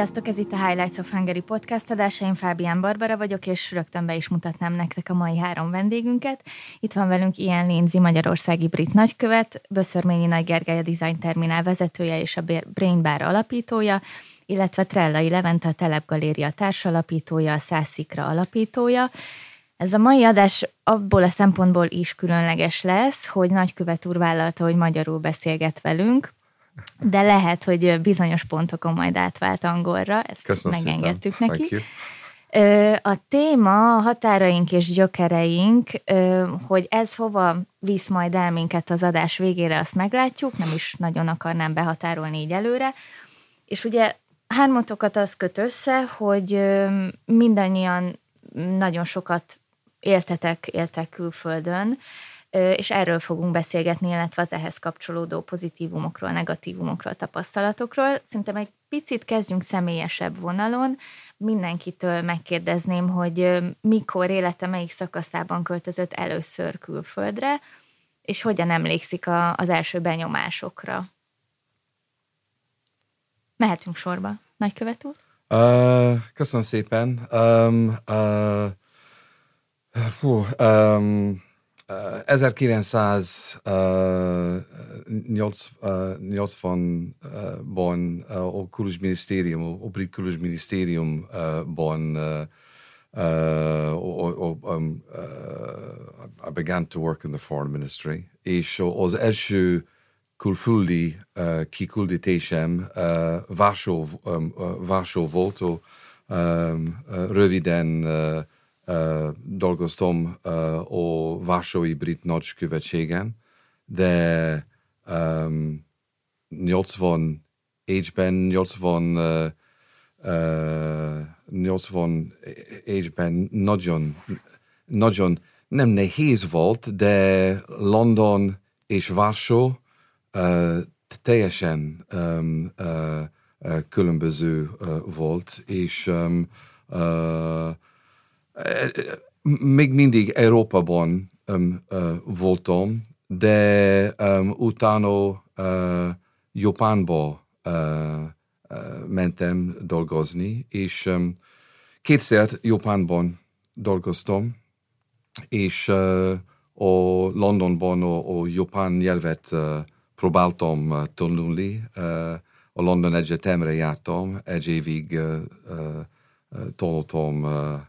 Sziasztok, ez itt a Highlights of Hungary podcast adása, én Fábián Barbara vagyok, és rögtön be is mutatnám nektek a mai három vendégünket. Itt van velünk Ian Lindsay, magyarországi brit nagykövet, Böszörményi Nagy Gergely a Design Terminál vezetője és a Brain Bar alapítója, illetve Trellai Levente a Telepgaléria társalapítója, a Szászikra alapítója. Ez a mai adás abból a szempontból is különleges lesz, hogy nagykövet úr vállalta, hogy magyarul beszélget velünk, de lehet, hogy bizonyos pontokon majd átvált angolra, ezt Köszönöm megengedtük szépen. neki. A téma a határaink és gyökereink, hogy ez hova visz majd el minket az adás végére, azt meglátjuk, nem is nagyon akarnám behatárolni így előre. És ugye hármatokat az köt össze, hogy mindannyian nagyon sokat éltetek, éltek külföldön, és erről fogunk beszélgetni, illetve az ehhez kapcsolódó pozitívumokról, negatívumokról, tapasztalatokról. Szerintem egy picit kezdjünk személyesebb vonalon. Mindenkitől megkérdezném, hogy mikor élete melyik szakaszában költözött először külföldre, és hogyan emlékszik a, az első benyomásokra. Mehetünk sorba. Nagykövet úr? Uh, köszönöm szépen. Um, uh, fú, um, 1980-ban a külügyminisztérium, a brit külügyminisztériumban um, I began to work in the foreign ministry, és az első külföldi uh, kiküldetésem uh, Varsó volt, um, uh, röviden uh, dolgoztam a Varsói Brit Nagykövetségen, de um, 80 ében, 80 uh, uh, 80 ében nagyon, nagyon nem nehéz volt, de London és Varsó uh, teljesen um, uh, különböző uh, volt, és um, uh, még mindig Európában um, uh, voltam, de um, utána uh, Japánba uh, uh, mentem dolgozni, és um, kétszer Japánban dolgoztam, és uh, a Londonban a, a japán nyelvet uh, próbáltam uh, tanulni. Uh, a London Egyetemre jártam, egy évig uh, uh, tanultam uh,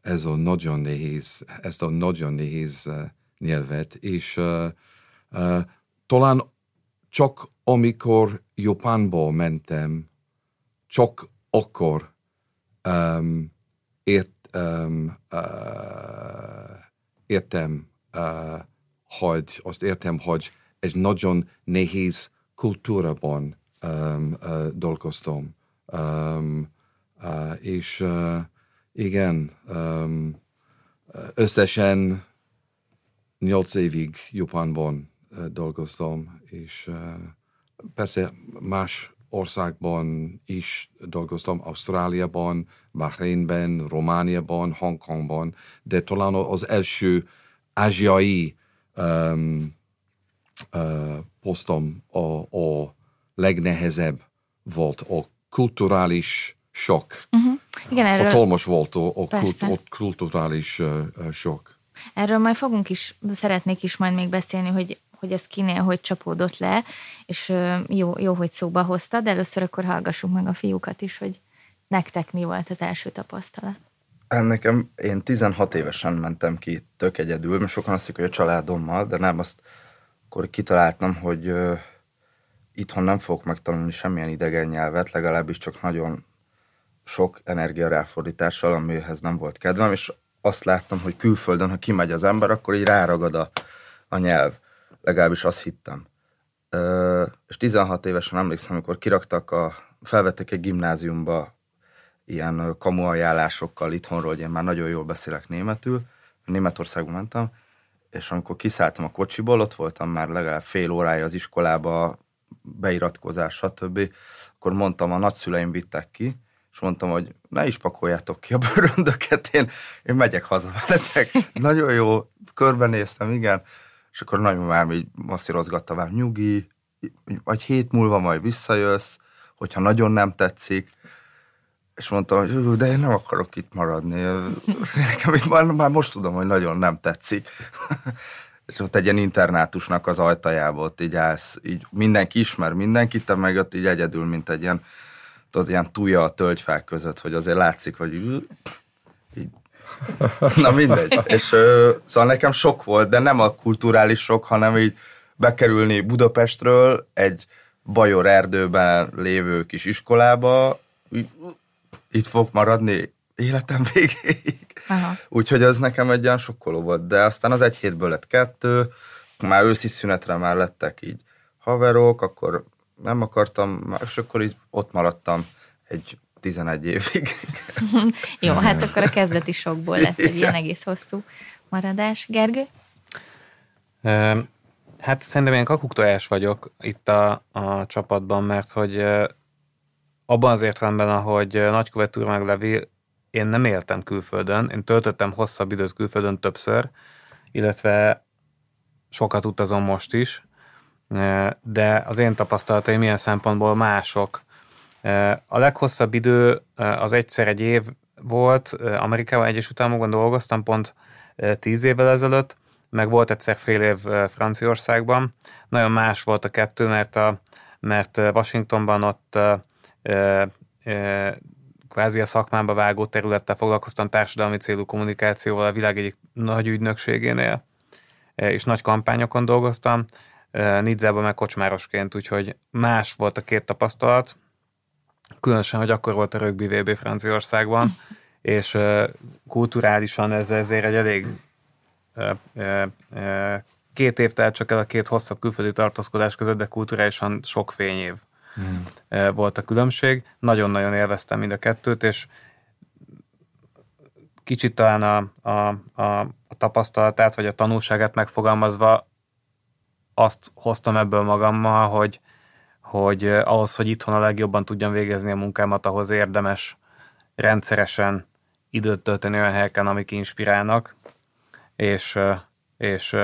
ez a nagyon nehéz, ezt a nagyon nehéz nyelvet, és talán csak amikor Japánba mentem, csak akkor um, ért, um, uh, értem, uh, hogy azt értem, hogy egy nagyon nehéz kultúrában um, uh, dolgoztam. Um, uh, és uh, igen, um, összesen nyolc évig Japánban uh, dolgoztam, és uh, persze más országban is dolgoztam, Ausztráliában, Bahreinben, Romániában, Hongkongban, de talán az első ázsiai um, uh, posztom a, a legnehezebb volt, a kulturális sok. Uh-huh. Igen, erről... Hatalmas volt a, a, kult, a kulturális uh, sok. Erről majd fogunk is, szeretnék is majd még beszélni, hogy, hogy ez kinél hogy csapódott le, és jó, jó, hogy szóba hozta, de először akkor hallgassuk meg a fiúkat is, hogy nektek mi volt az első tapasztalat. Nekem, én 16 évesen mentem ki tök egyedül, mert sokan azt hogy a családommal, de nem azt akkor kitaláltam, hogy uh, itthon nem fogok megtanulni semmilyen idegen nyelvet, legalábbis csak nagyon sok energia ráfordítással, amihez nem volt kedvem, és azt láttam, hogy külföldön, ha kimegy az ember, akkor így ráragad a, a nyelv. Legalábbis azt hittem. Ö, és 16 évesen emlékszem, amikor kiraktak a, felvettek egy gimnáziumba ilyen kamu ajánlásokkal itthonról, hogy én már nagyon jól beszélek németül, Németországban mentem, és amikor kiszálltam a kocsiból, ott voltam már legalább fél órája az iskolába, beiratkozás, stb. Akkor mondtam, a nagyszüleim vittek ki, és mondtam, hogy ne is pakoljátok ki a bőröndöket, én, én megyek haza veletek. Nagyon jó, körbenéztem, igen, és akkor nagymamám így masszírozgatta már, nyugi, vagy hét múlva majd visszajössz, hogyha nagyon nem tetszik, és mondtam, hogy de én nem akarok itt maradni. Nekem itt már, már most tudom, hogy nagyon nem tetszik. és ott egy ilyen internátusnak az ajtajába ott így állsz, így mindenki ismer mindenkit, te meg ott így egyedül, mint egy ilyen, tudod, ilyen túlja a tölgyfák között, hogy azért látszik, hogy így, na mindegy. És ö, szóval nekem sok volt, de nem a kulturális sok, hanem így bekerülni Budapestről egy Bajor erdőben lévő kis iskolába, itt fog maradni életem végéig. Úgyhogy az nekem egy olyan sokkoló volt, de aztán az egy hétből lett kettő, már őszi szünetre már lettek így haverok, akkor nem akartam, és akkor így ott maradtam egy 11 évig. Jó, hát akkor a kezdeti sokból lett egy ilyen egész hosszú maradás. Gergő? Hát szerintem én kakuktojás vagyok itt a, a csapatban, mert hogy abban az értelemben, ahogy nagykövet úr meg Levi, én nem éltem külföldön, én töltöttem hosszabb időt külföldön többször, illetve sokat utazom most is, de az én tapasztalataim milyen szempontból mások. A leghosszabb idő az egyszer egy év volt, Amerikában, Egyesült Államokban dolgoztam pont tíz évvel ezelőtt, meg volt egyszer fél év Franciaországban. Nagyon más volt a kettő, mert, a, mert Washingtonban ott e, e, kvázi a szakmába vágó területtel foglalkoztam társadalmi célú kommunikációval a világ egyik nagy ügynökségénél, és nagy kampányokon dolgoztam, Nidzában meg kocsmárosként, úgyhogy más volt a két tapasztalat, különösen, hogy akkor volt a rögbi VB Franciaországban, és kulturálisan ez ezért egy elég két év telt csak el a két hosszabb külföldi tartózkodás között, de kulturálisan sok fényév hmm. volt a különbség. Nagyon-nagyon élveztem mind a kettőt, és kicsit talán a, a, a, a tapasztalatát, vagy a tanulságát megfogalmazva azt hoztam ebből magammal, hogy, hogy ahhoz, hogy itthon a legjobban tudjam végezni a munkámat, ahhoz érdemes rendszeresen időt tölteni olyan helyeken, amik inspirálnak, és, és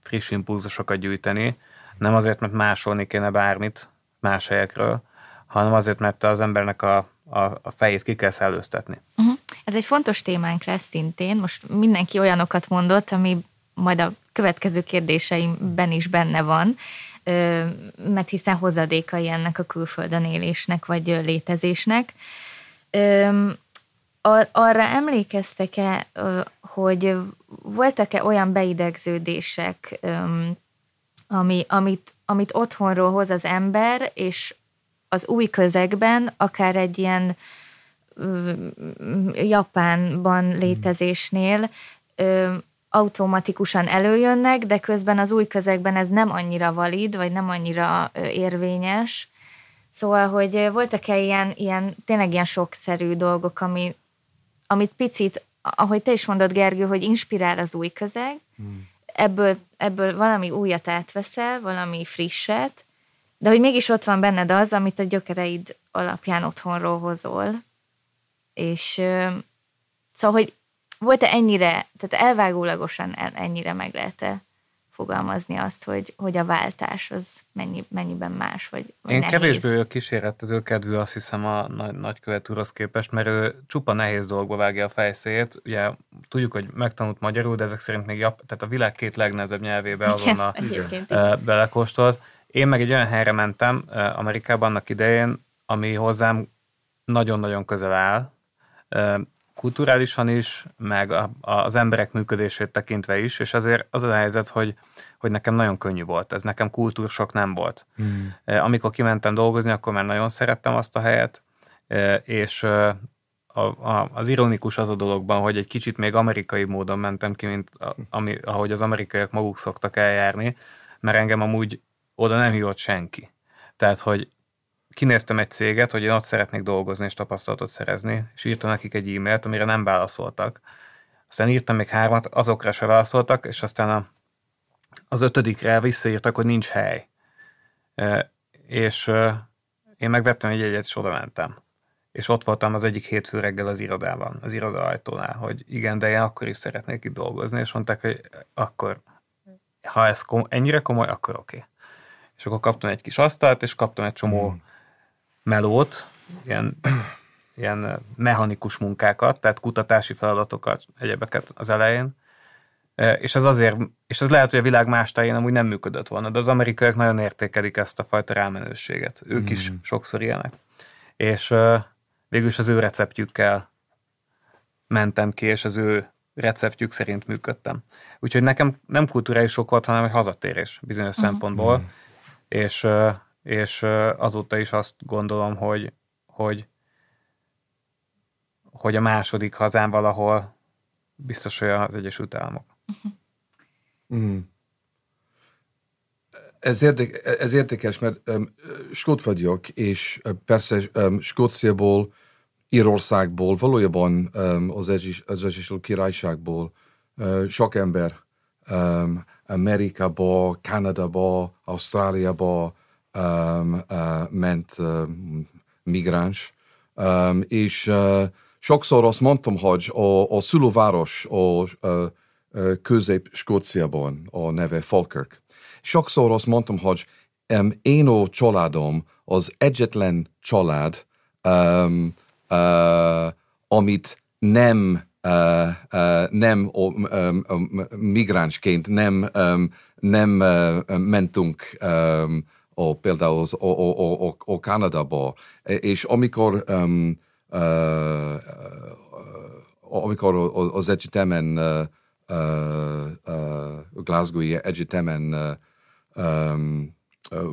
friss impulzusokat gyűjteni. Nem azért, mert másolni kéne bármit más helyekről, hanem azért, mert az embernek a, a, a fejét ki kell szellőztetni. Uh-huh. Ez egy fontos témánk lesz szintén. Most mindenki olyanokat mondott, ami majd a következő kérdéseimben is benne van, mert hiszen hozadékai ennek a külföldön élésnek vagy létezésnek. Arra emlékeztek-e, hogy voltak-e olyan beidegződések, ami, amit, amit otthonról hoz az ember, és az új közegben, akár egy ilyen Japánban létezésnél automatikusan előjönnek, de közben az új közegben ez nem annyira valid, vagy nem annyira érvényes. Szóval, hogy voltak-e ilyen, ilyen tényleg ilyen sokszerű dolgok, ami, amit picit, ahogy te is mondod, Gergő, hogy inspirál az új közeg, hmm. ebből, ebből valami újat átveszel, valami frisset, de hogy mégis ott van benned az, amit a gyökereid alapján otthonról hozol. És szóval, hogy volt-e ennyire, tehát elvágólagosan ennyire meg lehet fogalmazni azt, hogy, hogy a váltás az mennyi, mennyiben más, vagy, vagy Én nehéz. kevésbé kísérletező kedvű, azt hiszem a nagy, nagykövet úrhoz képest, mert ő csupa nehéz dolgba vágja a fejszét. Ugye tudjuk, hogy megtanult magyarul, de ezek szerint még jap, tehát a világ két legnehezebb nyelvébe azonnal belekóstolt. Én meg egy olyan helyre mentem Amerikában annak idején, ami hozzám nagyon-nagyon közel áll kulturálisan is, meg a, az emberek működését tekintve is, és azért az a helyzet, hogy, hogy nekem nagyon könnyű volt, ez nekem kultúrsok nem volt. Mm. Amikor kimentem dolgozni, akkor már nagyon szerettem azt a helyet, e, és e, a, a, az ironikus az a dologban, hogy egy kicsit még amerikai módon mentem ki, mint a, ami, ahogy az amerikaiak maguk szoktak eljárni, mert engem amúgy oda nem hívott senki. Tehát, hogy kinéztem egy céget, hogy én ott szeretnék dolgozni és tapasztalatot szerezni, és írtam nekik egy e-mailt, amire nem válaszoltak. Aztán írtam még hármat, azokra se válaszoltak, és aztán a, az ötödikre visszaírtak, hogy nincs hely. E, és e, én megvettem egy jegyet, és oda mentem. És ott voltam az egyik hétfő reggel az irodában, az iroda ajtónál, hogy igen, de én akkor is szeretnék itt dolgozni, és mondták, hogy akkor, ha ez kom- ennyire komoly, akkor oké. Okay. És akkor kaptam egy kis asztalt, és kaptam egy csomó hmm melót, ilyen, ilyen mechanikus munkákat, tehát kutatási feladatokat, egyebeket az elején, és ez azért, és ez lehet, hogy a világ más tájén amúgy nem működött volna, de az amerikaiak nagyon értékelik ezt a fajta rámenőséget. Ők mm. is sokszor ilyenek. És uh, végülis az ő receptjükkel mentem ki, és az ő receptjük szerint működtem. Úgyhogy nekem nem kulturális sok volt, hanem egy hazatérés bizonyos uh-huh. szempontból, uh-huh. és, és azóta is azt gondolom, hogy, hogy, hogy a második hazám valahol biztos, hogy az Egyesült Államok. Mm. Ez, érdek, ez érdekes, mert um, skót vagyok, és persze um, Skóciából Írországból, valójában um, az, Egyesült Királyságból uh, sok ember um, Amerikába, Kanadába, Ausztráliába ment um, migráns, um, és uh, sokszor azt mondtam, hogy a, a szülőváros a, a, közép-Skóciában a neve Falkirk. Sokszor azt mondtam, hogy um, én a családom az egyetlen család, um, uh, amit nem uh, uh, nem um, um, migránsként nem, um, nem uh, mentünk um, a, például az, a, a, a, a Kanadába, és amikor um, uh, amikor az egyetemen uh, uh, uh, Glasgow-i egyetemen uh, um,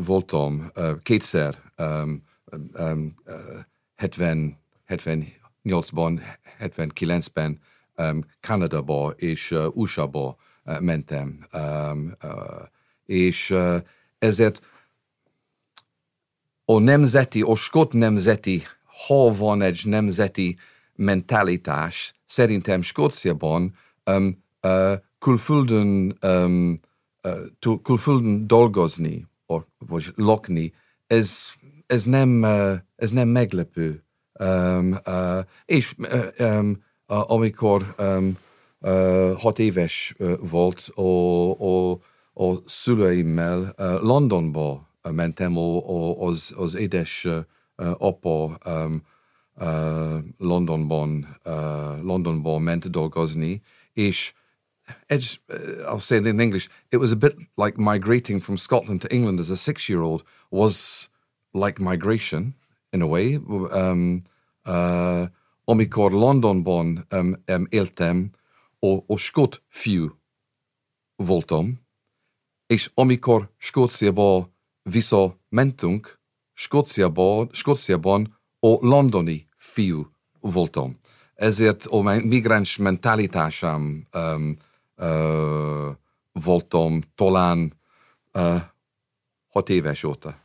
voltam uh, kétszer um, um, uh, 70 78-ban, 79-ben um, Kanadaba és uh, USA-ba uh, mentem, um, uh, és uh, ezért a nemzeti, a skot nemzeti, ha van egy nemzeti mentalitás, szerintem Skóciában um, uh, külföldön, um, uh, külföldön dolgozni, vagy lakni, ez, ez, nem, uh, ez nem meglepő. Um, uh, és um, uh, amikor um, uh, hat éves uh, volt, a, a, a szüleimmel uh, Londonba mentem, az, az édes apa Londonban, Londonban ment dolgozni, és egy, I'll say it in English, it was a bit like migrating from Scotland to England as a six-year-old was like migration in a way. Um, uh, amikor Londonban um, um, éltem, a, a skót fiú voltam, és amikor Skóciába visszamentünk, Skóciába, Skóciában a londoni fiú voltam. Ezért a migráns mentalitásom um, uh, voltam talán uh, hat éves óta.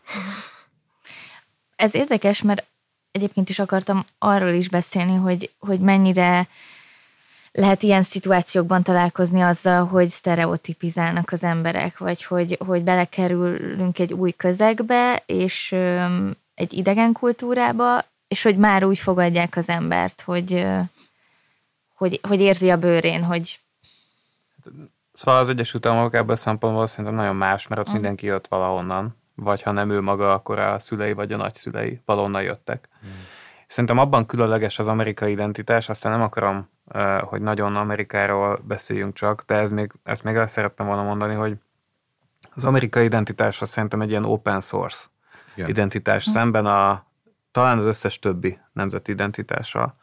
Ez érdekes, mert egyébként is akartam arról is beszélni, hogy, hogy mennyire lehet ilyen szituációkban találkozni azzal, hogy sztereotipizálnak az emberek, vagy hogy, hogy belekerülünk egy új közegbe, és öm, egy idegen kultúrába, és hogy már úgy fogadják az embert, hogy, hogy, hogy érzi a bőrén, hogy... Szóval az Egyesült Államok ebből a szempontból szerintem nagyon más, mert ott mm. mindenki jött valahonnan vagy ha nem ő maga, akkor a szülei vagy a nagyszülei valonnan jöttek. Hmm. Szerintem abban különleges az amerikai identitás, aztán nem akarom, hogy nagyon Amerikáról beszéljünk csak, de ez még, ezt még el szerettem volna mondani, hogy az amerikai identitás az szerintem egy ilyen open source yeah. identitás hmm. szemben a talán az összes többi nemzeti identitással,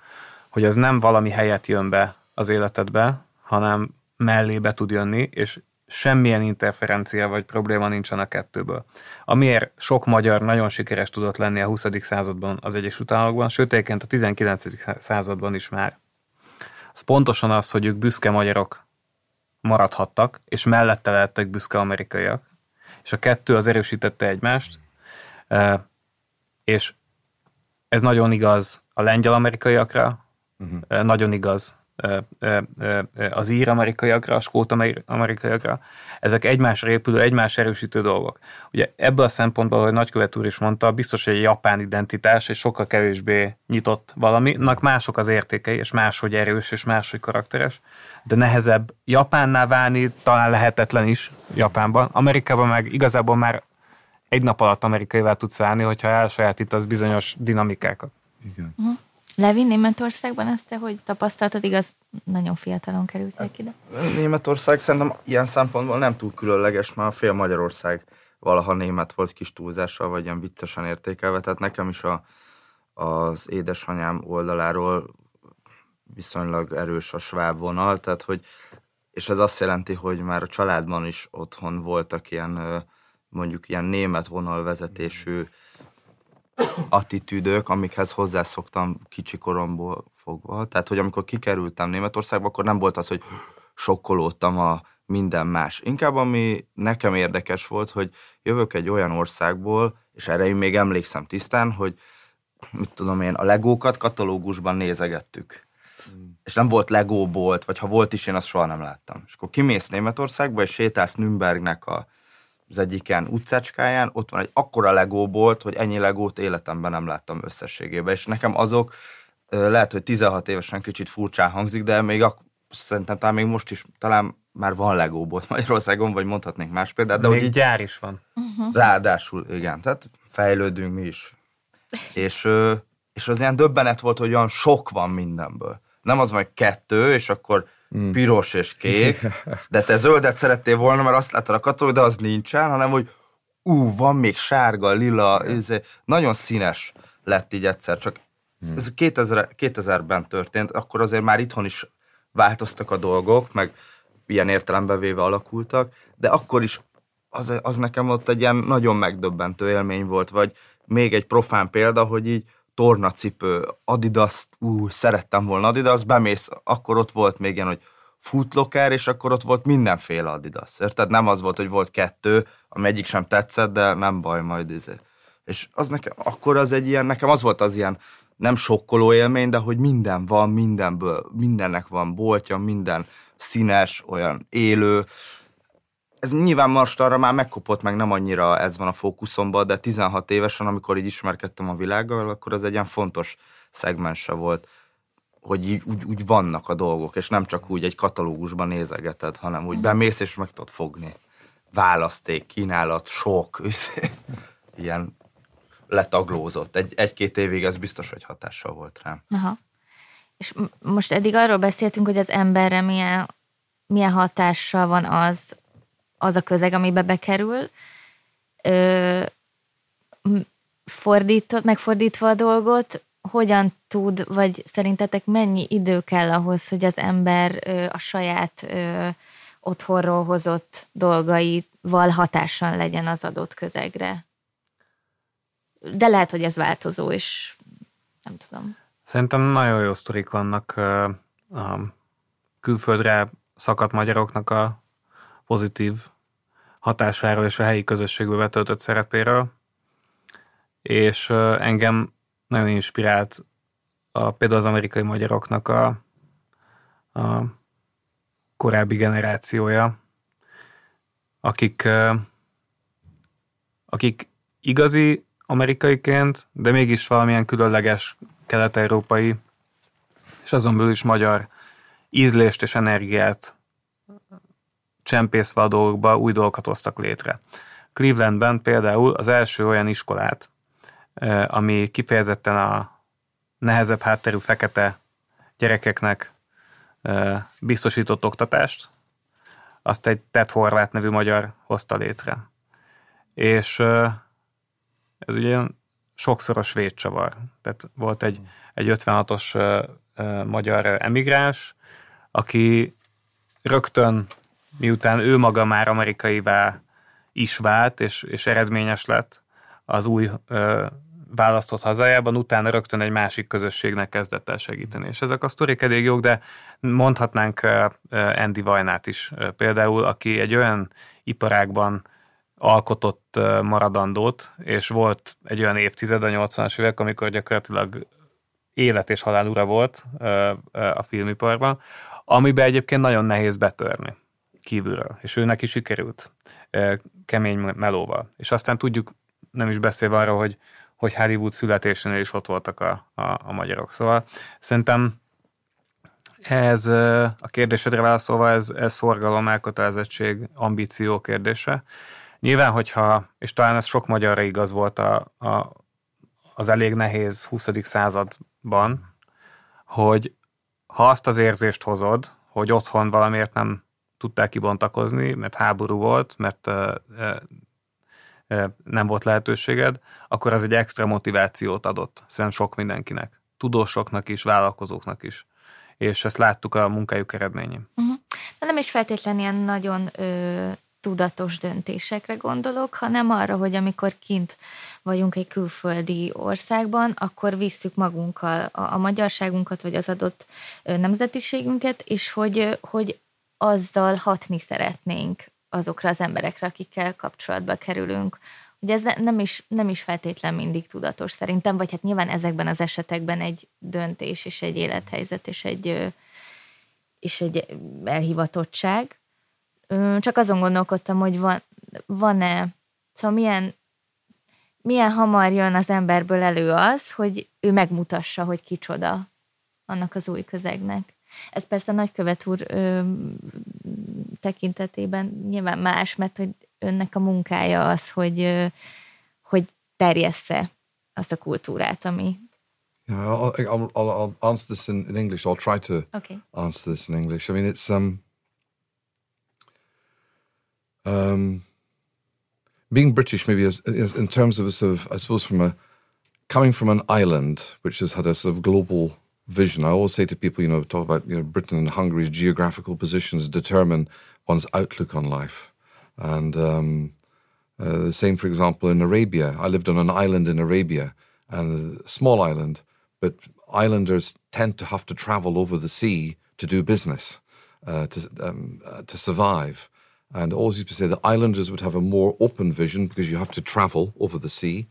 hogy ez nem valami helyet jön be az életedbe, hanem mellébe tud jönni, és semmilyen interferencia vagy probléma nincsen a kettőből. Amiért sok magyar nagyon sikeres tudott lenni a 20. században az Egyesült Államokban, sőt a 19. században is már. Az pontosan az, hogy ők büszke magyarok maradhattak, és mellette lehettek büszke amerikaiak. És a kettő az erősítette egymást, és ez nagyon igaz a lengyel-amerikaiakra, uh-huh. nagyon igaz az ír amerikaiakra, a skót amerikaiakra, ezek egymásra épülő, egymás erősítő dolgok. Ugye ebből a szempontból, hogy nagykövet úr is mondta, biztos, hogy egy japán identitás egy sokkal kevésbé nyitott valaminak mások az értékei, és máshogy erős, és máshogy karakteres, de nehezebb japánná válni, talán lehetetlen is Japánban. Amerikában meg igazából már egy nap alatt amerikaival tudsz válni, hogyha elsajátítasz bizonyos dinamikákat. Igen. Uh-huh. Levi, Németországban ezt te hogy tapasztaltad? Igaz, nagyon fiatalon kerültek ide. Németország szerintem ilyen szempontból nem túl különleges, mert a fél Magyarország valaha német volt kis túlzással, vagy ilyen viccesen értékelve, tehát nekem is a, az édesanyám oldaláról viszonylag erős a sváb vonal, tehát hogy, és ez azt jelenti, hogy már a családban is otthon voltak ilyen mondjuk ilyen német vonalvezetésű attitűdök, amikhez hozzászoktam kicsi koromból fogva. Tehát, hogy amikor kikerültem Németországba, akkor nem volt az, hogy sokkolódtam a minden más. Inkább ami nekem érdekes volt, hogy jövök egy olyan országból, és erre én még emlékszem tisztán, hogy mit tudom én, a legókat katalógusban nézegettük. Mm. És nem volt legóbolt, vagy ha volt is, én azt soha nem láttam. És akkor kimész Németországba, és sétálsz Nürnbergnek a az egyik ilyen utcácskáján, ott van egy akkora legóbolt, hogy ennyi legót életemben nem láttam összességében, és nekem azok lehet, hogy 16 évesen kicsit furcsán hangzik, de még ak- szerintem talán még most is talán már van legóbolt Magyarországon, vagy mondhatnék más példát. De még hogy így, gyár is van. Uh-huh. Ráadásul, igen, tehát fejlődünk mi is. És, és az ilyen döbbenet volt, hogy olyan sok van mindenből. Nem az, hogy kettő, és akkor mm. piros és kék, de te zöldet szerettél volna, mert azt láttad a katalóg, de az nincsen, hanem hogy ú, van még sárga, lila, ez nagyon színes lett így egyszer, csak mm. ez 2000, 2000-ben történt, akkor azért már itthon is változtak a dolgok, meg ilyen értelembe véve alakultak, de akkor is az, az nekem ott egy ilyen nagyon megdöbbentő élmény volt, vagy még egy profán példa, hogy így tornacipő, Adidas, ú, szerettem volna Adidas, bemész, akkor ott volt még ilyen, hogy Footlocker, és akkor ott volt mindenféle Adidas. Érted? Nem az volt, hogy volt kettő, ami egyik sem tetszett, de nem baj, majd izé. És az nekem, akkor az egy ilyen, nekem az volt az ilyen nem sokkoló élmény, de hogy minden van, mindenből, mindennek van boltja, minden színes, olyan élő. Ez nyilván most arra már megkopott, meg nem annyira ez van a fókuszomban, de 16 évesen, amikor így ismerkedtem a világgal, akkor az egy ilyen fontos szegmense volt hogy így, úgy, úgy vannak a dolgok, és nem csak úgy egy katalógusban nézegeted, hanem úgy bemész és meg tudod fogni. Választék, kínálat, sok, ilyen letaglózott. Egy, egy-két évig ez biztos, hogy hatással volt rám. Aha. És most eddig arról beszéltünk, hogy az emberre milyen, milyen hatással van az, az a közeg, amibe bekerül. Ö, fordít, megfordítva a dolgot, hogyan tud, vagy szerintetek mennyi idő kell ahhoz, hogy az ember ö, a saját ö, otthonról hozott dolgaival hatással legyen az adott közegre? De lehet, hogy ez változó, és nem tudom. Szerintem nagyon jó sztorik vannak a külföldre szakadt magyaroknak a pozitív hatásáról és a helyi közösségbe betöltött szerepéről. És engem nagyon inspirált a, például az amerikai magyaroknak a, a korábbi generációja, akik, akik igazi amerikaiként, de mégis valamilyen különleges kelet-európai, és azon belül is magyar ízlést és energiát csempészve a dolgokba új dolgokat hoztak létre. Clevelandben például az első olyan iskolát, ami kifejezetten a nehezebb hátterű fekete gyerekeknek biztosított oktatást, azt egy Ted Horváth nevű magyar hozta létre. És ez ugye sokszoros védcsavar. Tehát volt egy, egy 56-os magyar emigráns, aki rögtön, miután ő maga már amerikaivá is vált, és, és eredményes lett az új ö, választott hazájában, utána rögtön egy másik közösségnek kezdett el segíteni. És ezek a sztorik elég jók, de mondhatnánk Andy Vajnát is például, aki egy olyan iparágban alkotott maradandót, és volt egy olyan évtized a 80-as évek, amikor gyakorlatilag élet és halál ura volt a filmiparban, amiben egyébként nagyon nehéz betörni kívülről, és őnek is sikerült kemény melóval. És aztán tudjuk, nem is beszélve arról, hogy, hogy Hollywood születésénél is ott voltak a, a, a magyarok. Szóval szerintem ez a kérdésedre válaszolva, ez, ez szorgalom, elkötelezettség, ambíció kérdése. Nyilván, hogyha, és talán ez sok magyarra igaz volt a, a, az elég nehéz 20. században, hogy ha azt az érzést hozod, hogy otthon valamiért nem tudták kibontakozni, mert háború volt, mert nem volt lehetőséged, akkor az egy extra motivációt adott, szerintem sok mindenkinek. Tudósoknak is, vállalkozóknak is. És ezt láttuk a munkájuk eredményén. Uh-huh. De nem is feltétlenül ilyen nagyon ö, tudatos döntésekre gondolok, hanem arra, hogy amikor kint vagyunk egy külföldi országban, akkor visszük magunkkal a, a magyarságunkat, vagy az adott nemzetiségünket, és hogy, hogy azzal hatni szeretnénk azokra az emberekre, akikkel kapcsolatba kerülünk. Ugye ez nem is, nem is feltétlen mindig tudatos szerintem, vagy hát nyilván ezekben az esetekben egy döntés, és egy élethelyzet, és egy, és egy elhivatottság. Csak azon gondolkodtam, hogy van, van-e, szóval milyen, milyen hamar jön az emberből elő az, hogy ő megmutassa, hogy kicsoda annak az új közegnek. Ez persze a nagykövet úr ö, tekintetében nyilván más, mert hogy önnek a munkája az, hogy, ö, hogy terjessze azt a kultúrát, ami... Yeah, I'll, I'll, I'll answer this in, in English. I'll try to okay. answer this in English. I mean, it's um, um, being British, maybe as, as in terms of a sort of, I suppose, from a coming from an island which has had a sort of global vision. I always say to people, you know, talk about you know Britain and Hungary's geographical positions determine one's outlook on life, and um, uh, the same, for example, in Arabia. I lived on an island in Arabia, and a small island, but islanders tend to have to travel over the sea to do business, uh, to um, uh, to survive. And always used to say the islanders would have a more open vision because you have to travel over the sea,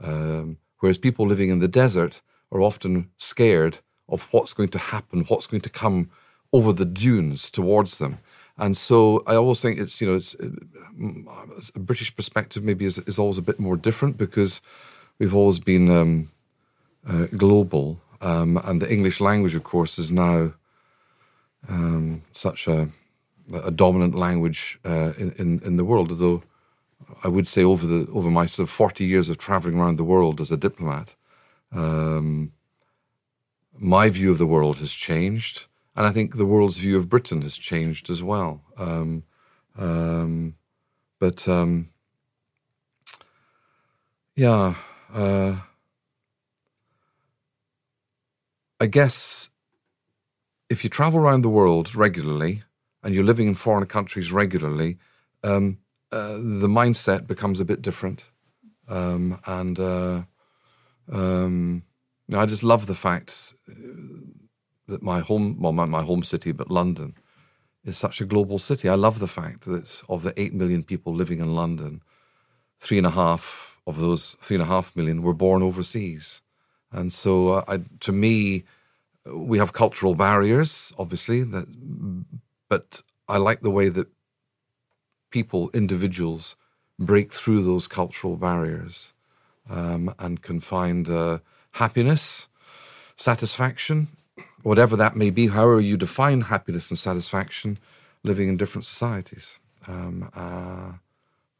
um, whereas people living in the desert are often scared of what's going to happen, what's going to come over the dunes towards them. And so I always think it's, you know, it's, a British perspective maybe is, is always a bit more different because we've always been um, uh, global. Um, and the English language, of course, is now um, such a, a, dominant language uh, in, in, in, the world. Although I would say over the over my sort of forty years of traveling around the world as a diplomat, um, my view of the world has changed, and I think the world's view of Britain has changed as well. Um, um, but um, yeah, uh, I guess if you travel around the world regularly and you're living in foreign countries regularly, um, uh, the mindset becomes a bit different, um, and. Uh, um, I just love the fact uh, that my home, well, my, my home city, but London, is such a global city. I love the fact that of the 8 million people living in London, three and a half of those three and a half million were born overseas. And so, uh, I, to me, we have cultural barriers, obviously, that, but I like the way that people, individuals, break through those cultural barriers um, and can find. Uh, happiness, satisfaction, whatever that may be, however you define happiness and satisfaction, living in different societies. Um, uh,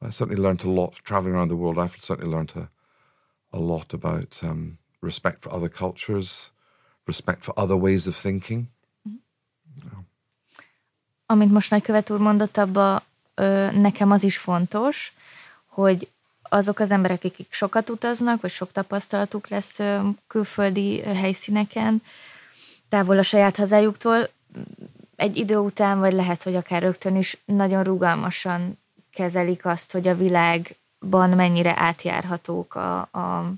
I certainly learned a lot traveling around the world. I've certainly learned a, a lot about um, respect for other cultures, respect for other ways of thinking. Amint most nagykövet úr mondott, abba ö, nekem az is fontos, hogy azok az emberek, akik sokat utaznak, vagy sok tapasztalatuk lesz külföldi helyszíneken, távol a saját hazájuktól, egy idő után, vagy lehet, hogy akár rögtön is nagyon rugalmasan kezelik azt, hogy a világban mennyire átjárhatók a, a,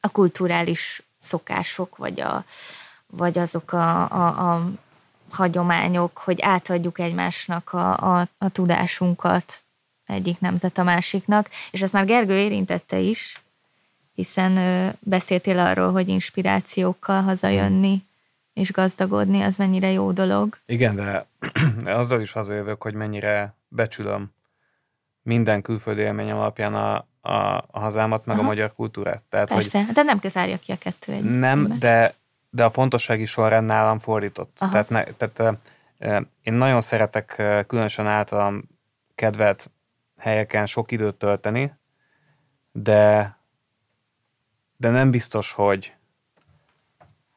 a kulturális szokások, vagy, a, vagy azok a, a, a hagyományok, hogy átadjuk egymásnak a, a, a tudásunkat, egyik nemzet a másiknak, és ezt már Gergő érintette is, hiszen beszéltél arról, hogy inspirációkkal hazajönni és gazdagodni, az mennyire jó dolog. Igen, de azzal is hazajövök, hogy mennyire becsülöm minden külföldi élmény alapján a, a, a hazámat, meg Aha. a magyar kultúrát. Tehát, Persze, hogy de nem kezárja ki a kettő egy. Nem, de, de a fontossági sorrend nálam fordított. Aha. Tehát, ne, tehát én nagyon szeretek különösen általam kedvelt helyeken sok időt tölteni, de, de nem biztos, hogy,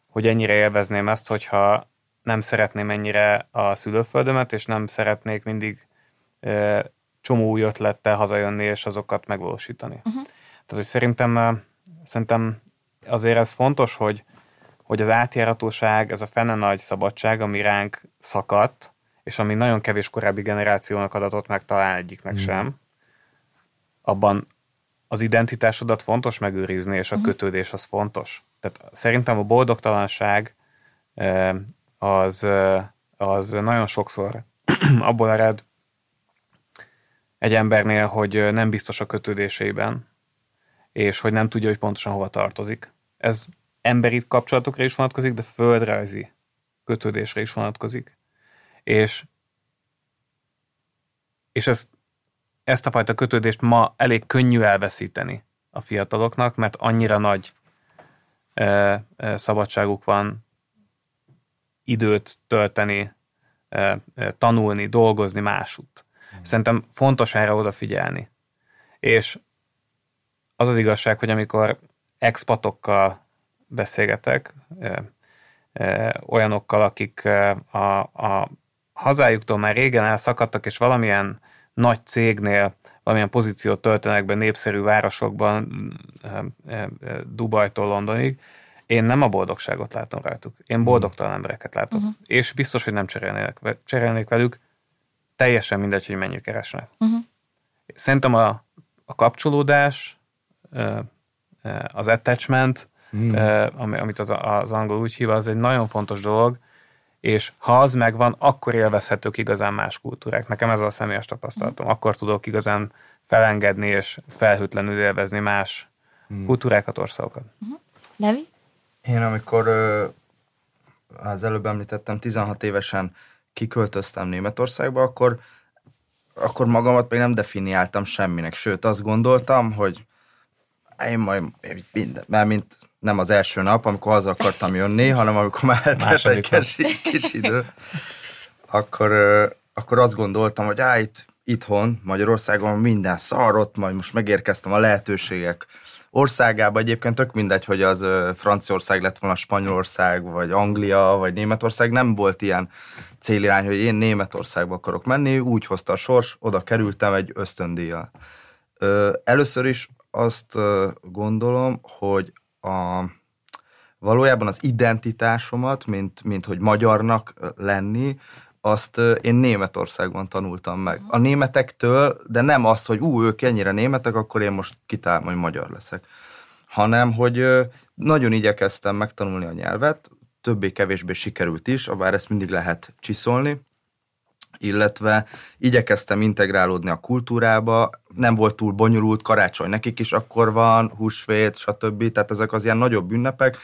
hogy ennyire élvezném ezt, hogyha nem szeretném ennyire a szülőföldömet, és nem szeretnék mindig e, csomó új ötlettel hazajönni, és azokat megvalósítani. Uh-huh. Tehát, hogy szerintem, szerintem azért ez fontos, hogy, hogy az átjáratóság, ez a fene nagy szabadság, ami ránk szakadt, és ami nagyon kevés korábbi generációnak adatot meg talán egyiknek mm. sem, abban az identitásodat fontos megőrizni, és a mm. kötődés az fontos. Tehát szerintem a boldogtalanság az, az nagyon sokszor abból ered egy embernél, hogy nem biztos a kötődéseiben, és hogy nem tudja, hogy pontosan hova tartozik. Ez emberi kapcsolatokra is vonatkozik, de földrajzi kötődésre is vonatkozik. És, és ezt, ezt a fajta kötődést ma elég könnyű elveszíteni a fiataloknak, mert annyira nagy e, e, szabadságuk van időt tölteni, e, e, tanulni, dolgozni másút. Hmm. Szerintem fontos erre odafigyelni. És az az igazság, hogy amikor expatokkal beszélgetek, olyanokkal, akik a, a hazájuktól már régen elszakadtak, és valamilyen nagy cégnél, valamilyen pozíciót töltenek be népszerű városokban, Dubajtól Londonig, én nem a boldogságot látom rajtuk. Én mhm. boldogtalan embereket látok. Uh-huh. És biztos, hogy nem cserélnék, cserélnék velük. Teljesen mindegy, hogy mennyit keresnek. Uh-huh. Szerintem a, a kapcsolódás, az attachment, mm. amit az, az angol úgy hív, az egy nagyon fontos dolog, és ha az megvan, akkor élvezhetők igazán más kultúrák. Nekem ez a személyes tapasztalatom. Mm. Akkor tudok igazán felengedni és felhőtlenül élvezni más mm. kultúrákat, országokat. Mm. Levi? Én amikor az előbb említettem, 16 évesen kiköltöztem Németországba, akkor, akkor magamat még nem definiáltam semminek. Sőt, azt gondoltam, hogy én majd minden, mert mint nem az első nap, amikor haza akartam jönni, hanem amikor már eltelt egy kis, kis idő, akkor, akkor azt gondoltam, hogy á, itt, itthon, Magyarországon minden szarott, majd most megérkeztem a lehetőségek országába. Egyébként tök mindegy, hogy az Franciaország lett volna Spanyolország, vagy Anglia, vagy Németország. Nem volt ilyen célirány, hogy én Németországba akarok menni. Úgy hozta a sors, oda kerültem egy ösztöndíjjal. Először is azt gondolom, hogy a, valójában az identitásomat, mint, mint hogy magyarnak lenni, azt én Németországban tanultam meg. A németektől, de nem az, hogy ú, ők ennyire németek, akkor én most kitálom, hogy magyar leszek. Hanem, hogy nagyon igyekeztem megtanulni a nyelvet, többé-kevésbé sikerült is, bár ezt mindig lehet csiszolni, illetve igyekeztem integrálódni a kultúrába, nem volt túl bonyolult, karácsony nekik is akkor van, húsvét, stb. Tehát ezek az ilyen nagyobb ünnepek,